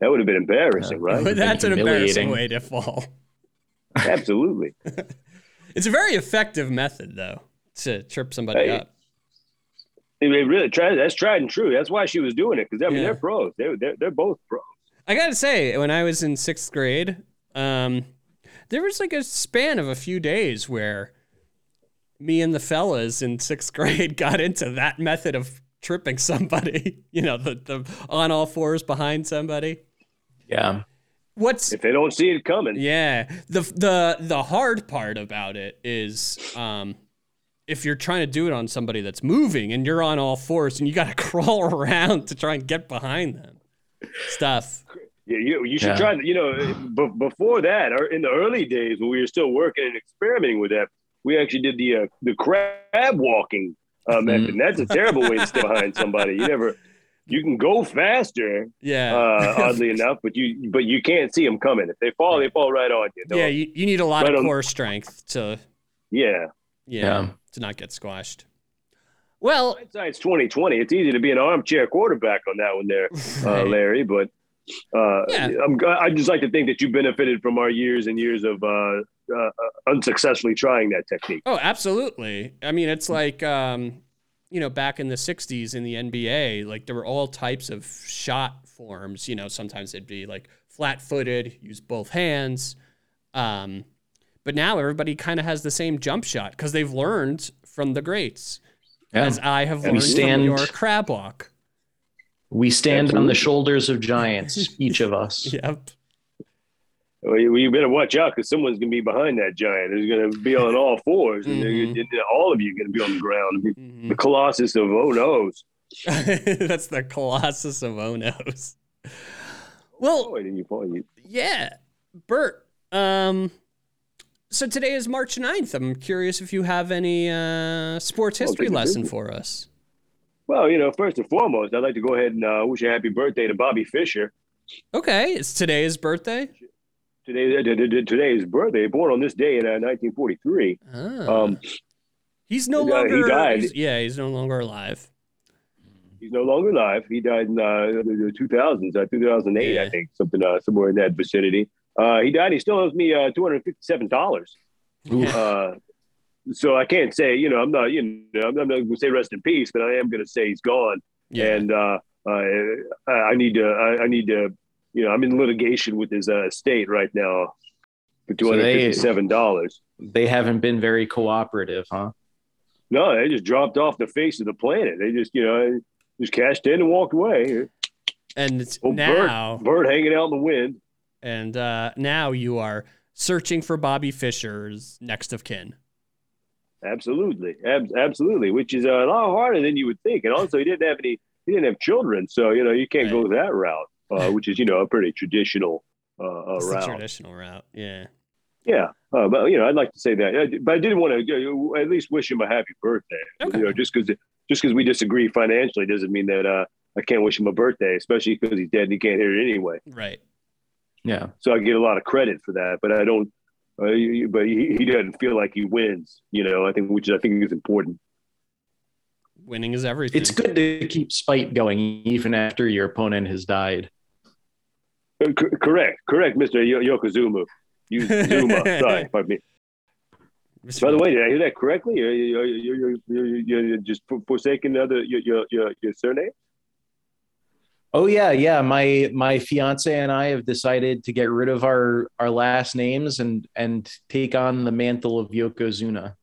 That would have been embarrassing, Uh, right? been <laughs> That's an embarrassing way to fall. <laughs> Absolutely. <laughs> It's a very effective method, though, to trip somebody Hey. up. They really tried. That's tried and true. That's why she was doing it because I mean Yeah. they're pros. They're, they're they're both pros. I gotta say, when I was in sixth grade, um, there was like a span of a few days where me and the fellas in sixth grade <laughs> got into that method of tripping somebody. <laughs> You know, the, the on all fours behind somebody. Yeah. What's If they don't see it coming, yeah the the the hard part about it is um, if you're trying to do it on somebody that's moving and you're on all fours and you got to <laughs> crawl around to try and get behind them. Stuff. Yeah, you, you should Yeah. try. You know, b- before that, or in the early days when we were still working and experimenting with that, we actually did the uh, the crab walking uh, method. And that's a terrible way to stay <laughs> behind somebody. You never. You can go faster, Yeah. uh, oddly enough, but you but you can't see them coming. If they fall, they fall right on you. No, yeah, you, you need a lot Right of on- core strength to yeah. yeah, Yeah. to not get squashed. Well, Hindsight's twenty twenty. It's easy to be an armchair quarterback on that one there, uh, <laughs> Right. Larry. But uh, Yeah. I'm, I just like to think that you benefited from our years and years of uh, uh, unsuccessfully trying that technique. oh, absolutely. I mean, it's like um, you know, back in the '60s in the NBA, like there were all types of shot forms. You know, sometimes it'd be like flat-footed, use both hands. Um, but now everybody kind of has the same jump shot because they've learned from the greats, Yeah. as I have And we learned stand- from your crab walk. We stand on the shoulders of giants, each of us. <laughs> Yep. Well, you, you better watch out because someone's going to be behind that giant. Who's going to be on all <laughs> 4s and, Mhm. they're- and all of you are going to be on the ground. Mhm. The colossus of oh no's. <laughs> That's the Colossus of Onos. Well, Boy, did you fall. You, yeah, Bert. Um, so today is March 9th. I'm curious if you have any uh, sports Oh, history good lesson for us. Well, you know, first and foremost, I'd like to go ahead and uh, wish a happy birthday to Bobby Fischer. Okay, it's today's birthday. Today, today is birthday, born on this day in uh, 1943. Ah. Um, he's no uh, he died. he's- yeah, he's no longer alive. he's no longer alive. He died in uh, the 2000s, uh, 2008, Yeah. I think, something uh, somewhere in that vicinity. Uh, he died. He still owes me uh, $257. Yeah. So I can't say, you know, I'm not, you know, I'm not going to say rest in peace, but I am going to say he's gone. yeah. And uh, uh, I need to, I, I need to, you know, I'm in litigation with his uh, estate right now for two So they- dollars. They haven't been very cooperative, huh? No, they just dropped off the face of the planet. They just, you know, just cashed in and walked away. and it's Oh, now, bird, bird hanging out in the wind. and uh, now you are searching for Bobby Fischer's next of kin. Absolutely, Ab- absolutely. Which is a lot harder than you would think. And also, he didn't have any. He didn't have children, so you know you can't go that route, uh, <laughs> which is you know a pretty traditional uh, uh, It's the route. traditional route. Yeah. Yeah, uh, but you know, I'd like to say that, Uh, but I didn't want to uh, at least wish him a happy birthday. Okay. You know, just because just because we disagree financially doesn't mean that uh, I can't wish him a birthday, especially because he's dead and he can't hear it anyway. Right. Yeah. So I get a lot of credit for that, but I don't. Uh, but he, he doesn't feel like he wins. You know, I think which I think is important. Winning is everything. It's good to keep spite going even after your opponent has died. Uh, c- correct, correct, Mister Yo- Yokozuna. You Zuma. <laughs> Sorry, pardon me. Mr. By the way, did I hear that correctly? You're, you're, you're, you're, you're, you're just forsaking other your your your, your surname. Oh yeah, yeah. My my fiance and I have decided to get rid of our our last names and and take on the mantle of Yokozuna.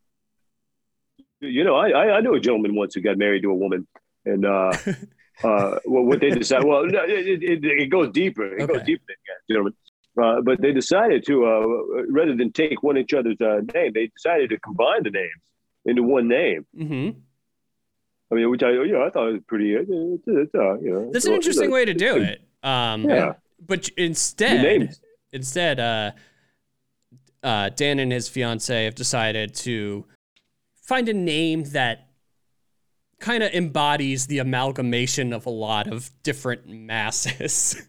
You know, I I knew a gentleman once who got married to a woman, and uh, <laughs> uh, what they decided, well, no, it, it, it goes deeper. It goes deeper than that, gentlemen. Uh, but they decided to, uh, rather than take one each other's uh, name, they decided to combine the names into one name. hmm I mean, which I, you know, I thought was pretty. It's, it's, uh, you know, That's an interesting way to do it. Um, Yeah. But instead, instead, uh, uh, Dan and his fiance have decided to find a name that kind of embodies the amalgamation of a lot of different masses.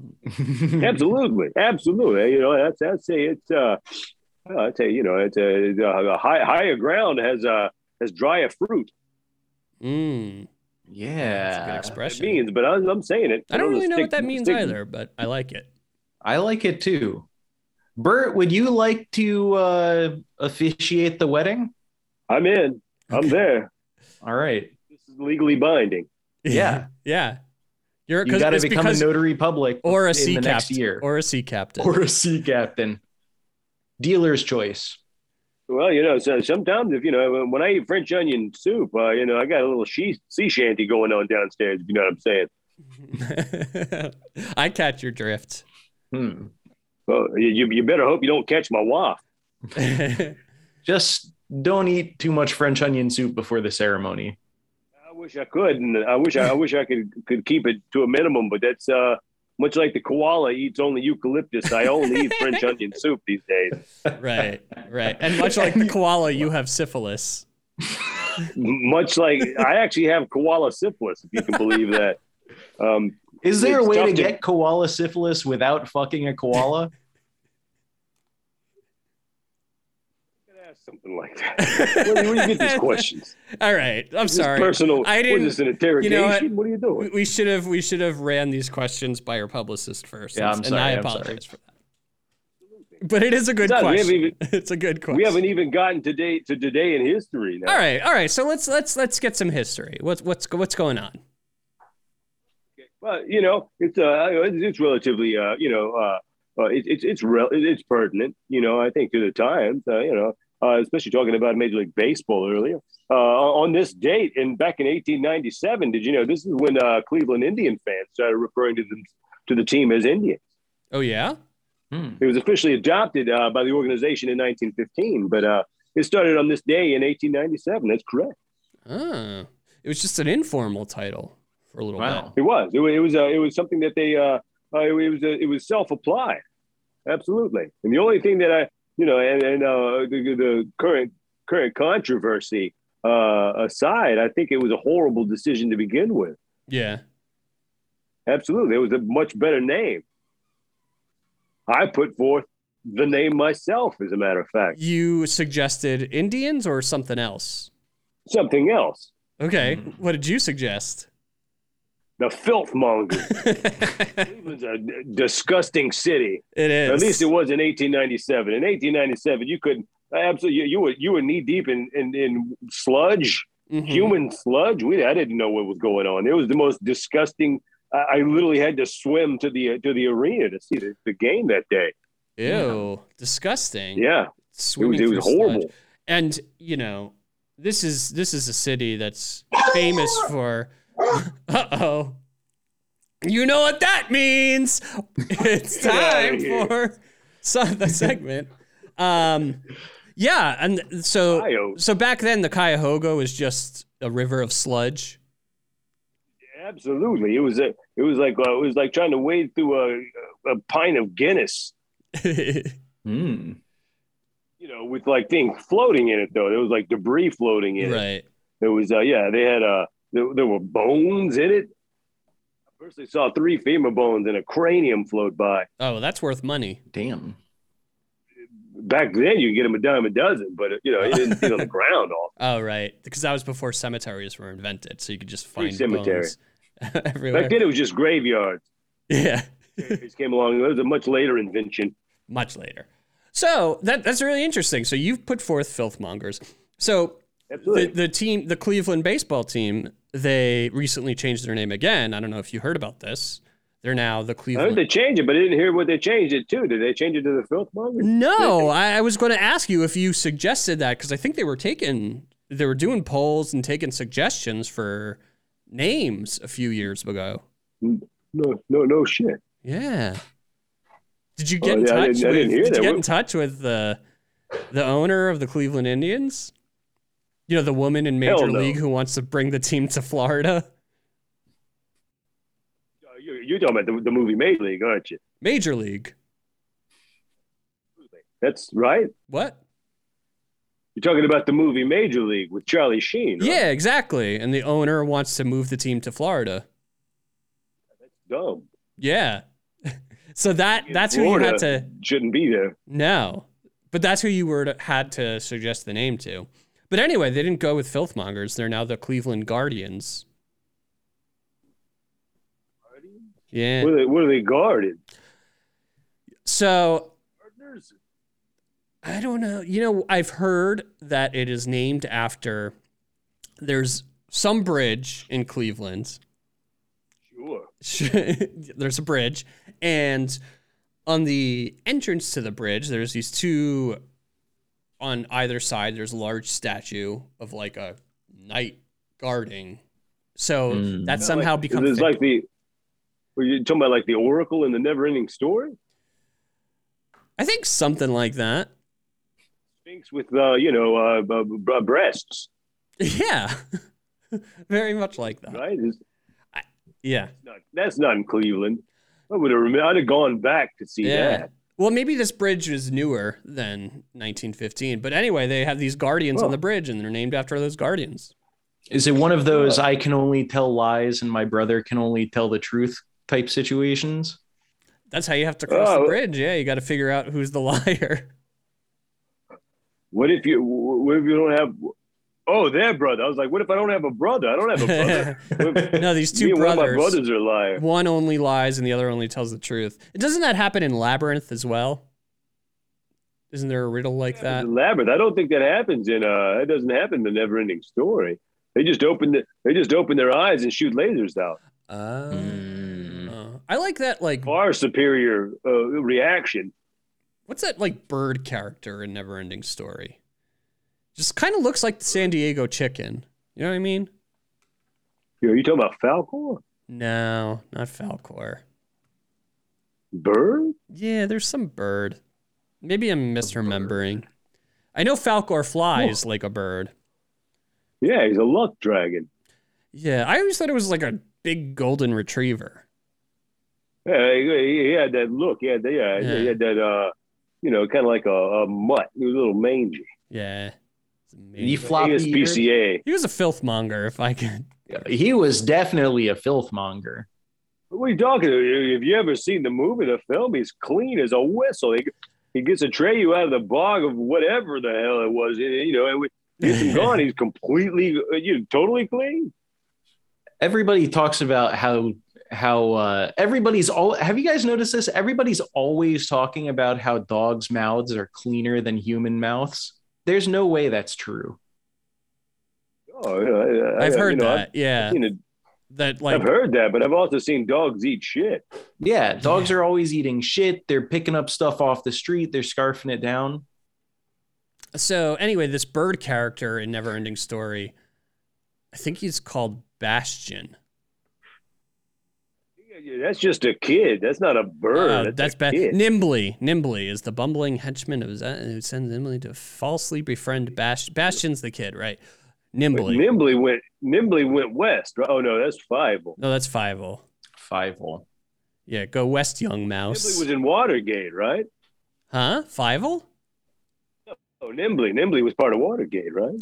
<laughs> Absolutely, absolutely. You know, that's that's a it's uh, I'd say you know it's a, it's a high, higher ground has uh has drier fruit. Mm, that's a good yeah. It expression. means, but I'm, I'm saying it. I don't really know stick- what that means stick- either, but I like it. I like it too. Bert, would you like to uh, officiate the wedding? I'm in. I'm there. All right. This is legally binding. <laughs> Yeah. yeah. You're You got to it's become a notary public or a in sea the next captain year. or a sea captain. or a sea captain. Dealer's choice. Well, you know, so sometimes if you know when I eat French onion soup, uh, you know, I got a little she- sea shanty going on downstairs. If you know what I'm saying. <laughs> I catch your drift. Hmm. Well, you, you better hope you don't catch my waff. <laughs> Just don't eat too much French onion soup before the ceremony. I wish I could, and I wish I, I wish I could could keep it to a minimum. But that's uh, much like the koala eats only eucalyptus. I only eat French <laughs> onion soup these days. right, right. And much like the koala, you have syphilis. Much like I actually have koala syphilis, if you can believe that. Um, Is there a way to to- get koala syphilis without fucking a koala? ask something like that. Where, you- where do you get these questions? <laughs> All right, I'm Is this sorry. personal. I didn't- is this an interrogation? you know what? what? are you doing? We, we should have we should have ran these questions by our publicist first. Yeah, I'm and sorry, I I'm apologize for that. But it is a good Besides, question. even- <laughs> it's a good question. We haven't even gotten to today to today in history now. all right, all right. So let's let's let's get some history. What's what's what's going on? Well, you know, it's uh, it's, it's relatively uh, you know, uh, uh it, it's it's real, it's pertinent. You know, I think to the times. Uh, you know, uh, especially talking about Major League Baseball earlier. Uh, on this date, and back in 1897, did you know this is when uh, Cleveland Indian fans started referring to them to the team as Indians? Oh yeah. Hmm. It was officially adopted uh, by the organization in 1915, but uh, it started on this day in 1897. That's correct. Oh, it was just an informal title for a little Wow. It was. It was. It was, uh, it was something that they. Uh, uh, it was. Uh, it was self-applied. Absolutely. And the only thing that I, you know, and, and uh, the, the current current controversy uh, aside, I think it was a horrible decision to begin with. Yeah. Absolutely, it was a much better name. I put forth the name myself, as a matter of fact. You suggested Indians or something else? Something else. Okay. Hmm. What did you suggest? The filth monger. <laughs> Cleveland's a d- disgusting city. It is. At least it was in 1897. In 1897, you could absolutely you, you were you were knee deep in in, in sludge, Mhm. human sludge. We I didn't know what was going on. It was the most disgusting. I, I literally had to swim to the to the arena to see the, the game that day. Ew. Disgusting. Yeah, it Swimming was it through was sludge. horrible. And you know, this is this is a city that's famous for. <laughs> Uh oh. You know what that means? It's time for some the segment. Um, yeah, and so Coyote. so back then the Cuyahoga was just a river of sludge. Absolutely, it was a it was like uh, it was like trying to wade through a a pint of Guinness. <laughs> Hmm. You know, with like things floating in it though. There was like debris floating in it. right. It was, uh, yeah, they had, uh, there, there were bones in it. I personally saw three femur bones and a cranium float by. Oh, that's worth money. Damn. Back then, you could get them a dime a dozen, but, you know, you didn't see it on the <laughs> ground all. Oh, right. Because that was before cemeteries were invented, so you could just find Pre-cemetery. <laughs> everywhere. Back then, it was just graveyards. yeah. It came along. It was a much later invention. Much later. So that that's really interesting. So you've put forth filthmongers. So the, Absolutely. the team, the Cleveland baseball team, they recently changed their name again. I don't know if you heard about this. They're now the I heard Cleveland. they changed it, but I didn't hear what they changed it to. Did they change it to the filthmonger? No, I, I was going to ask you if you suggested that because I think they were taking, they were doing polls and taking suggestions for names a few years ago. No, no, no shit. Yeah. Did you oh, get Oh, in yeah, I touch didn't- I with? didn't hear did you get in touch with the the owner of the Cleveland Indians? You know, the woman in Major no. League who wants to bring the team to Florida. Uh, you- You're talking about the, the movie Major League, aren't you? Major League. That's right. What? You're talking about the movie Major League with Charlie Sheen. Right? Yeah, exactly. And the owner wants to move the team to Florida. That's dumb. Yeah. <laughs> so that In that's who you had to Shouldn't be there. No, but that's who you were to, had to suggest the name to. But anyway, they didn't go with Filthmongers. They're now the Cleveland Guardians. Yeah. What are they, what are they guarded? So Partners? I don't know. You know, I've heard that it is named after. There's some bridge in Cleveland. Sure. <laughs> there's a bridge, and on the entrance to the bridge, there's these two. On either side, there's a large statue of like a knight guarding. So Mm. that Kinda somehow like, becomes. It's like the. Were you talking about like the Oracle in the Never-Ending Story? I think something like that. Sphinx with uh, you know uh, b- b- breasts, Yeah, <laughs> very much like that. right? Is Yeah. not, that's not in Cleveland. I would have. Rem- I'd have gone back to see Yeah. that. Well, maybe this bridge is newer than 1915, but anyway, they have these guardians on the bridge, and they're named after those guardians. Is it one of those I can only tell lies and my brother can only tell the truth type situations? That's how you have to cross the Oh. bridge. Yeah, you got to figure out who's the <laughs> liar. What if you? What if you don't have? Oh, their brother. I was like, what if I don't have a brother? I don't have a brother. <laughs> If no, these me two and one of my brothers. brothers are liars. One only lies, and the other only tells the truth. Doesn't that happen in Labyrinth as well? Isn't there a riddle like that? Labyrinth. I don't think that happens in. Uh, it doesn't happen in the Never-Ending Story. They just open. The, they just open their eyes and shoot lasers out. Oh. Mm. Uh, I like that. Like, Far superior uh, reaction. what's that like bird character in Neverending Story? Just kind of looks like the San Diego chicken. You know what I mean? You know, you talking about Falkor? No, not Falkor. Bird? Yeah, there's some bird. Maybe I'm misremembering. I know Falkor flies like a bird. Yeah, he's a luck dragon. Yeah, I always thought it was like a big golden retriever. Yeah, he, he had that look. He had, yeah, Yeah. he had that. Uh, you know, kind of like a, a mutt. He was a little mangy. Yeah. It's amazing. You floppy eared? He was a filth monger, if I could. He was definitely a filth monger. What are you talking about? Have you ever seen the movie, the film? He's clean as a whistle. He, he gets a tray you out of the bog of whatever the hell it was. You know, and we gets him <laughs> gone. He's completely, uh, you know, totally clean. Everybody talks about how how uh, everybody's all. Have you guys noticed this? Everybody's always talking about how dogs' mouths are cleaner than human mouths. There's no way that's true. Oh, yeah, I- I've I- heard you know, that. I've, yeah. seen it, That like I've heard that, but I've also seen dogs eat shit. Yeah, dogs are always eating shit. They're picking up stuff off the street. They're scarfing it down. so anyway, this bird character in Neverending Story, I think he's called Bastian. Yeah, yeah, That's just a kid. That's not a bird. Uh, that's that's a bad. kid. Nimbly. Nimbly is the bumbling henchman of Zen who sends Nimbly to falsely befriend Bastian. Bastian's the kid, right? But Nimbly. Nimbly went. Nimbly went west. Oh no, that's five. no, that's Fievel. Five hole. Yeah, go west, young mouse. Nimbly was in Watergate, right? huh? Fievel? Oh, Nimbly. Nimbly was part of Watergate, right?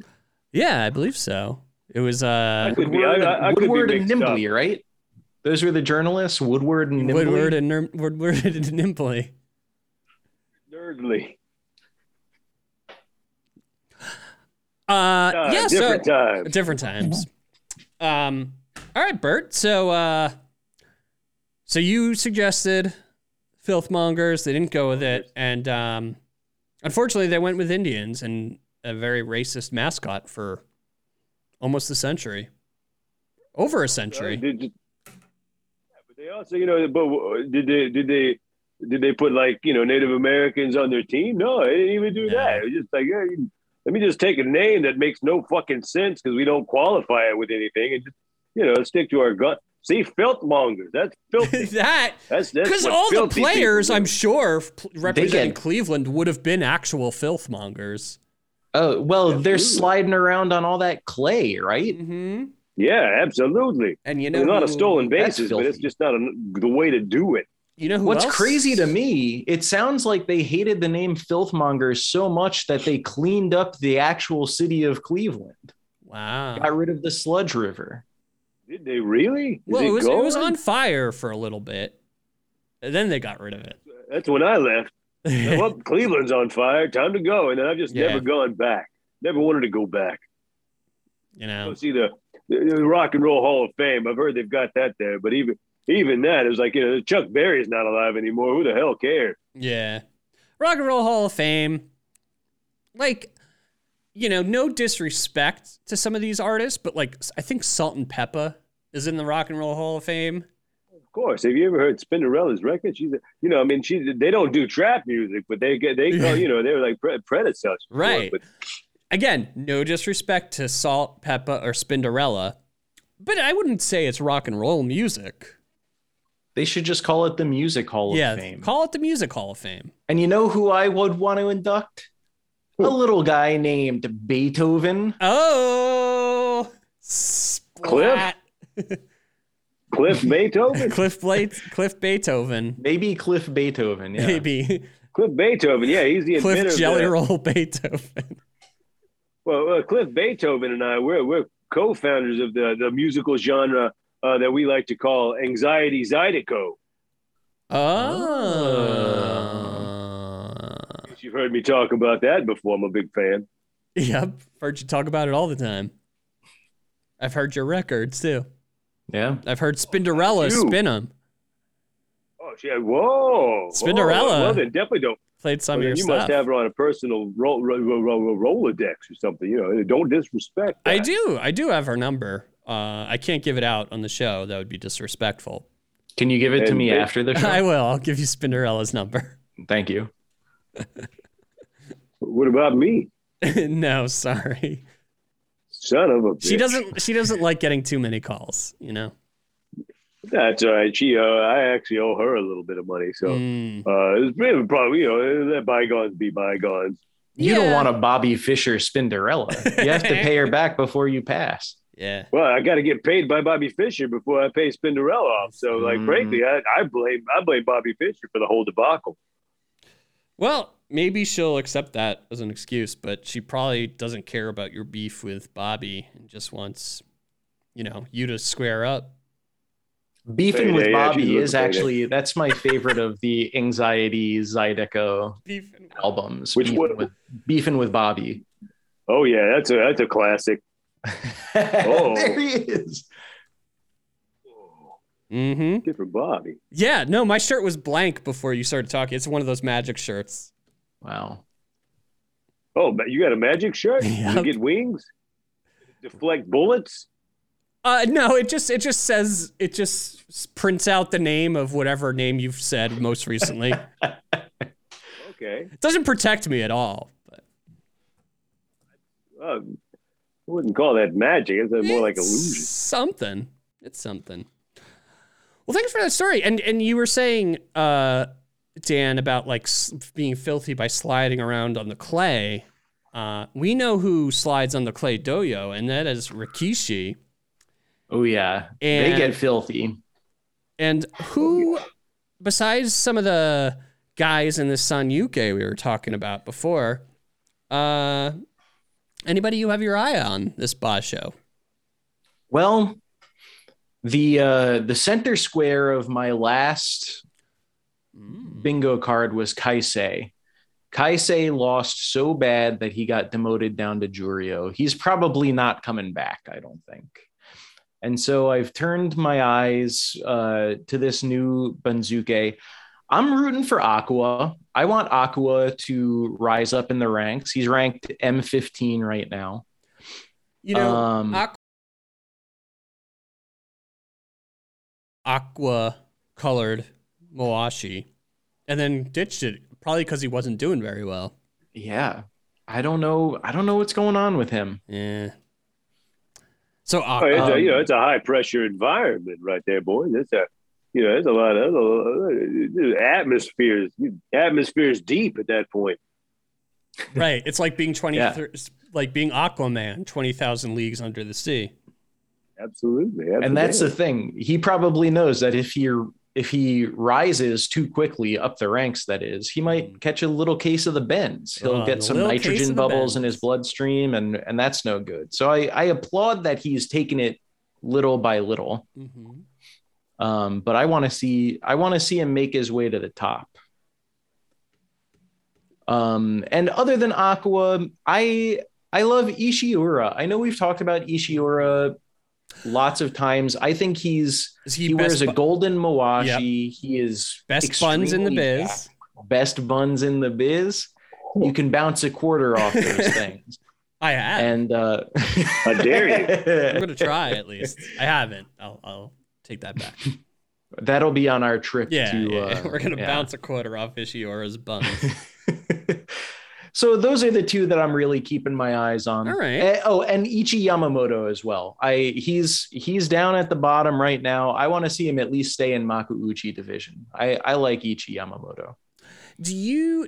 Yeah, I believe so. It was uh I could be- Woodward, I- I could be and mixed up. Nimbly, right? Those were the journalists. Woodward and Nimbly. Woodward and Ner- Woodward <laughs> and Nimbly. Nerdly. Uh, Uh, yeah, so different times. different times. Um, all right, Bert. So, uh, so you suggested filthmongers. They didn't go with it, and um, unfortunately, they went with Indians and a very racist mascot for almost a century, over a century. Did, did- yeah, but they also, you know, but did they did they did they put like you know Native Americans on their team? No, they didn't even do Yeah. that. It was just like, yeah, you- let me just take a name that makes no fucking sense because we don't qualify it with anything and just you know stick to our gut. See, filthmongers. That's filthy. <laughs> that That's that's because all the filthy people players. I'm sure, representing Cleveland would have been actual filthmongers. Oh well, they're Absolutely. sliding around on all that clay, right? Mm-hmm. Yeah, absolutely. And you know, It's not a stolen that's basis, but it's just not a, the way to do it. You know who What's else? crazy to me, it sounds like they hated the name Filthmongers so much that they cleaned up the actual city of Cleveland, Wow. got rid of the sludge river. Did they really? Is Well, it was it was on fire for a little bit, and then they got rid of it. That's when I left. <laughs> well, Cleveland's on fire. Time to go. And then I've just Yeah. never gone back. Never wanted to go back. you Go know, see the, the, Rock and Roll Hall of Fame. I've heard they've got that there, but even even that is like you know Chuck Berry's not alive anymore. Who the hell cares? yeah. Rock and Roll Hall of Fame. like, you know, no disrespect to some of these artists, but like, I think Salt and Pepa is in the Rock and Roll Hall of Fame. Of course. Have you ever heard Spinderella's record? She's, a, you know, I mean, she they don't do trap music, but they get they you know, they're like pre- predecessors. Right. But Again, no disrespect to Salt, Pepa, or Spinderella, but I wouldn't say it's rock and roll music. They should just call it the Music Hall yeah, of Fame. call it the Music Hall of Fame. and you know who I would want to induct? A little guy named Beethoven. Oh, splat. <laughs> Cliff Beethoven, <laughs> Cliff Blades, Cliff Beethoven, Maybe Cliff Beethoven. Yeah. maybe Cliff Beethoven, yeah, he's the inventor. Cliff Jelly the- Roll Beethoven. Well, uh, Cliff Beethoven and I, we're we're co-founders of the the musical genre uh, that we like to call anxiety zydeco. Oh. You've heard me talk about that before. I'm a big fan. Yep, heard you talk about it all the time. I've heard your records too. Yeah. I've heard Spinderella You. spin them. Oh, she whoa, Spinderella. Oh, well, then definitely don't. Played some well, of then your you stuff. must have her on a personal ro- ro- ro- ro- Rolodex or something. You know, don't disrespect. I do. I do have her number. Uh, I can't give it out on the show. That would be disrespectful. Can you give it to me Be- after the <laughs> show? I will. I'll give you Spinderella's number. Thank you. <laughs> What about me, <laughs> no, sorry. son of a? She doesn't. She doesn't like getting too many calls. You know. That's all right. She, uh, I actually owe her a little bit of money, so Mm. uh, it's really probably you know let bygones be bygones. You don't want a Bobby Fischer Spinderella. You have to pay her <laughs> back before you pass. Yeah. Well, I got to get paid by Bobby Fischer before I pay Spinderella off. So, like, Mm. frankly, I, I blame I blame Bobby Fischer for the whole debacle. Well, maybe she'll accept that as an excuse, but she probably doesn't care about your beef with Bobby and just wants, you know, you to square up. Beefing with Payday, yeah, she's Bobby is actually that's my favorite of the Anxiety Zydeco Beef. albums. Which beefing one? with beefing with Bobby. Oh yeah, that's a that's a classic. <laughs> Oh. there he is. Mm-hmm. Different Bobby. Yeah. No, my shirt was blank before you started talking. It's one of those magic shirts. Wow. Oh, you got a magic shirt? Does Yep. it get wings? Deflect bullets? Uh, no, it just it just says it just prints out the name of whatever name you've said most recently. <laughs> Okay. it doesn't protect me at all. But Uh, I wouldn't call that magic. It's more like It's illusion. Something. It's something. Well, thanks for that story. And and you were saying, uh, Dan, about like being filthy by sliding around on the clay. Uh, we know who slides on the clay dohyo, and that is Rikishi. Oh yeah. And- they get filthy. And who, besides some of the guys in the Sanyaku we were talking about before, uh, anybody you have your eye on this basho? Well, the uh the center square of my last bingo card was Kaisei. Kaisei lost so bad that he got demoted down to Juryo. He's probably not coming back, I don't think. And so I've turned my eyes uh, to this new Banzuke. I'm rooting for Aqua. I want Aqua to rise up in the ranks. He's ranked M15 right now. You know, Um, aqua, aqua colored Mawashi, and then ditched it probably because he wasn't doing very well. Yeah. I don't know. I don't know what's going on with him. Yeah. So uh, Oh, it's aqua, a, you know, Um, it's a high pressure environment right there, boy. That's a, you know, there's a lot of there's atmospheres. Atmospheres deep at that point. right? It's like being twenty, Yeah. like being Aquaman, twenty thousand leagues under the sea. Absolutely, And that's the thing. He probably knows that if he if he rises too quickly up the ranks, that is, he might catch a little case of the bends. He'll Oh, get some nitrogen bubbles in his bloodstream, and and that's no good. So I, I applaud that he's taking it little by little. Mhm. Um, but I want to see I want to see him make his way to the top. Um, and other than Aqua, I I love Ishiura. I know we've talked about Ishiura lots of times. I think he's Is he, he, wears best, a golden Mawashi. He is best buns in the biz? jacked. Best buns in the biz. you can bounce a quarter off those <laughs> things. I have. And uh, <laughs> How dare you. I'm gonna try at least. I haven't. I'll, I'll take that back. <laughs> That'll be on our trip Yeah, to. yeah, uh, we're gonna yeah. bounce a quarter off Ishiura's buns. So those are the two that I'm really keeping my eyes on. All right. Eh, oh, and Ichiyamamoto as well. I he's he's down at the bottom right now. I want to see him at least stay in Makuuchi division. I I like Ichiyamamoto. Do you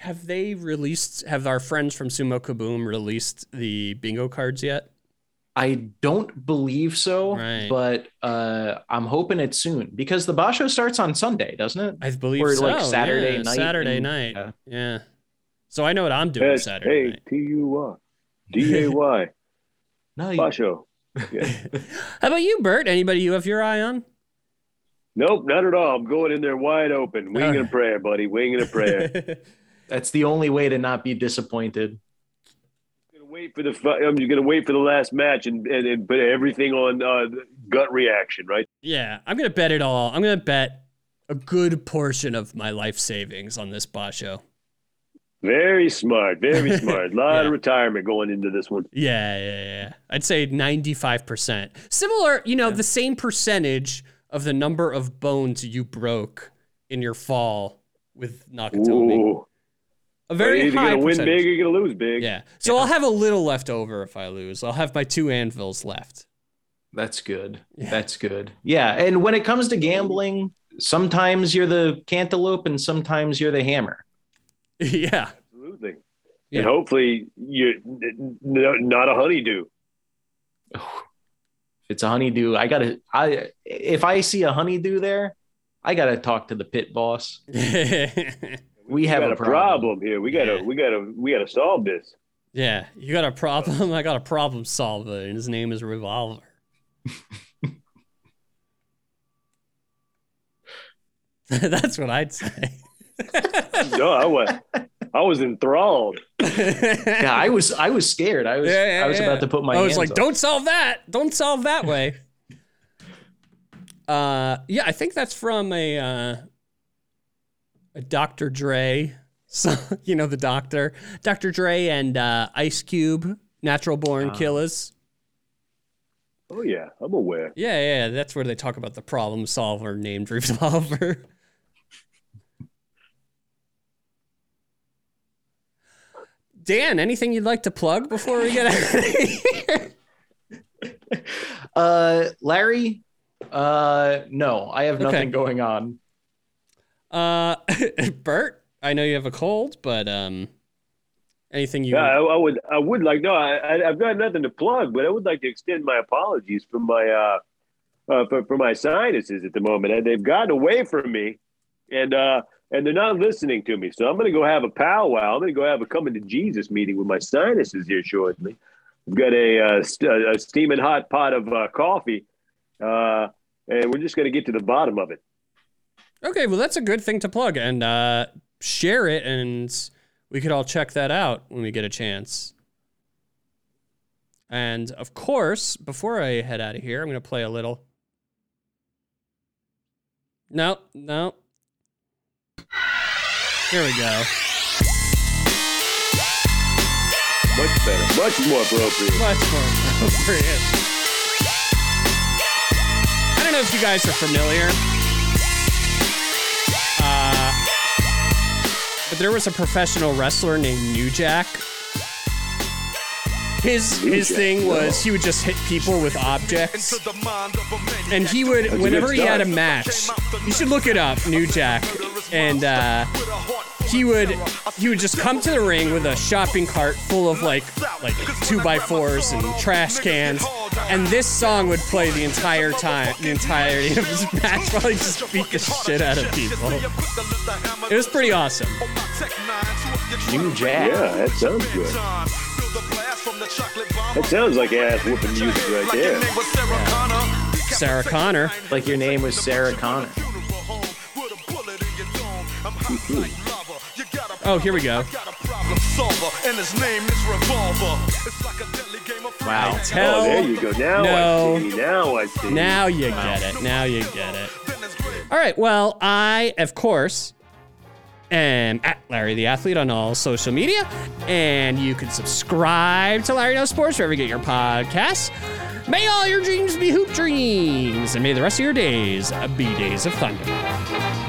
have they released? Have our friends from Sumo Kaboom released the bingo cards yet? I don't believe so, Right. but uh, I'm hoping it's soon because the Basho starts on Sunday, doesn't it? I believe Or, so. like, Saturday yeah, night Saturday and- night. yeah. Yeah. So I know what I'm doing S Saturday A night. T U R D A Y. <laughs> Basho. <laughs> How about you, Bert? Anybody you have your eye on? Nope, not at all. I'm going in there wide open. Wing and a Alright. prayer, buddy. Wing and a prayer. <laughs> that's the only way to not be disappointed. gonna wait for the. I'm just gonna wait for the last match and and, and put everything on uh, gut reaction, right? yeah, I'm gonna bet it all. I'm gonna bet a good portion of my life savings on this Basho. Very smart, very <laughs> smart. A lot Yeah. of retirement going into this one. Yeah, yeah, yeah. I'd say 95%. Similar, you know, the same percentage of the number of bones you broke in your fall with Nakatomi. Ooh, A you're very either high gonna win percentage. big or you're gonna lose big. Yeah. So I'll have a little left over if I lose. I'll have my two anvils left. That's good. Yeah. That's good. Yeah, and when it comes to gambling, sometimes you're the cantaloupe and sometimes you're the hammer. <laughs> yeah. absolutely. Yeah. And hopefully you're n- n- not a honeydew. If it's a honeydew, I gotta. I if I see a honeydew there, I gotta talk to the pit boss. <laughs> We have got a a problem. problem here. We gotta, Yeah. we gotta, we gotta solve this. yeah. You got a problem? <laughs> I got a problem solver, and his name is Revolver. That's what I'd say. No, I was, I was enthralled. Yeah, I was. I was scared. I was. Yeah, yeah, I was yeah. about to put my. I was hands like, up. don't solve that. Don't solve that way. <laughs> uh, yeah, I think that's from a uh, a Dr. Dre. So <laughs> you know the doctor, Dr. Dre and uh, Ice Cube, Natural Born Ah. Killers. Oh yeah, I'm aware. Yeah, yeah, that's where they talk about the problem solver named Revolver. <laughs> Dan, anything you'd like to plug before we get out of here? <laughs> Uh, Larry. Uh, no, I have Okay. nothing going on. Uh, <laughs> Bert, I know you have a cold, but um, anything you? Yeah, I, I would, I would like. No, I, I, I've got nothing to plug, but I would like to extend my apologies for my, uh, uh for, for my sinuses at the moment. And they've gotten away from me, and uh, and they're not listening to me. So I'm going to go have a powwow. I'm going to go have a coming to Jesus meeting with my sinuses here shortly. I've got a, uh, st- a steaming hot pot of uh, coffee, uh, and we're just going to get to the bottom of it. Okay, well that's a good thing to plug and uh, share it, and we could all check that out when we get a chance. And of course, before I head out of here, I'm gonna play a little. No, no. Here we go. Much better, much more appropriate. Much more appropriate. I don't know if you guys are familiar. Uh, but there was a professional wrestler named New Jack. His New his Jack, thing was he would just hit people with objects. And he would, whenever he had a match, you should look it up, New Jack. And uh, he would he would just come to the ring with a shopping cart full of like like two by fours and trash cans, and this song would play the entire time, the entirety of his <laughs> match while he just beat the shit out of people. It was pretty awesome. New Jack. Yeah, that sounds good. That sounds like ass whooping music right there. Sarah Connor. Like your name was Sarah Connor. Oh, here we go. Wow. Oh, Tell there you go. Now No. I see. Now I see. Now you get it. Now you get it. All right. Well, I, of course, am at Larry the Athlete on all social media. And you can subscribe to Larry Knows Sports wherever you get your podcasts. May all your dreams be hoop dreams, and may the rest of your days be days of thunder.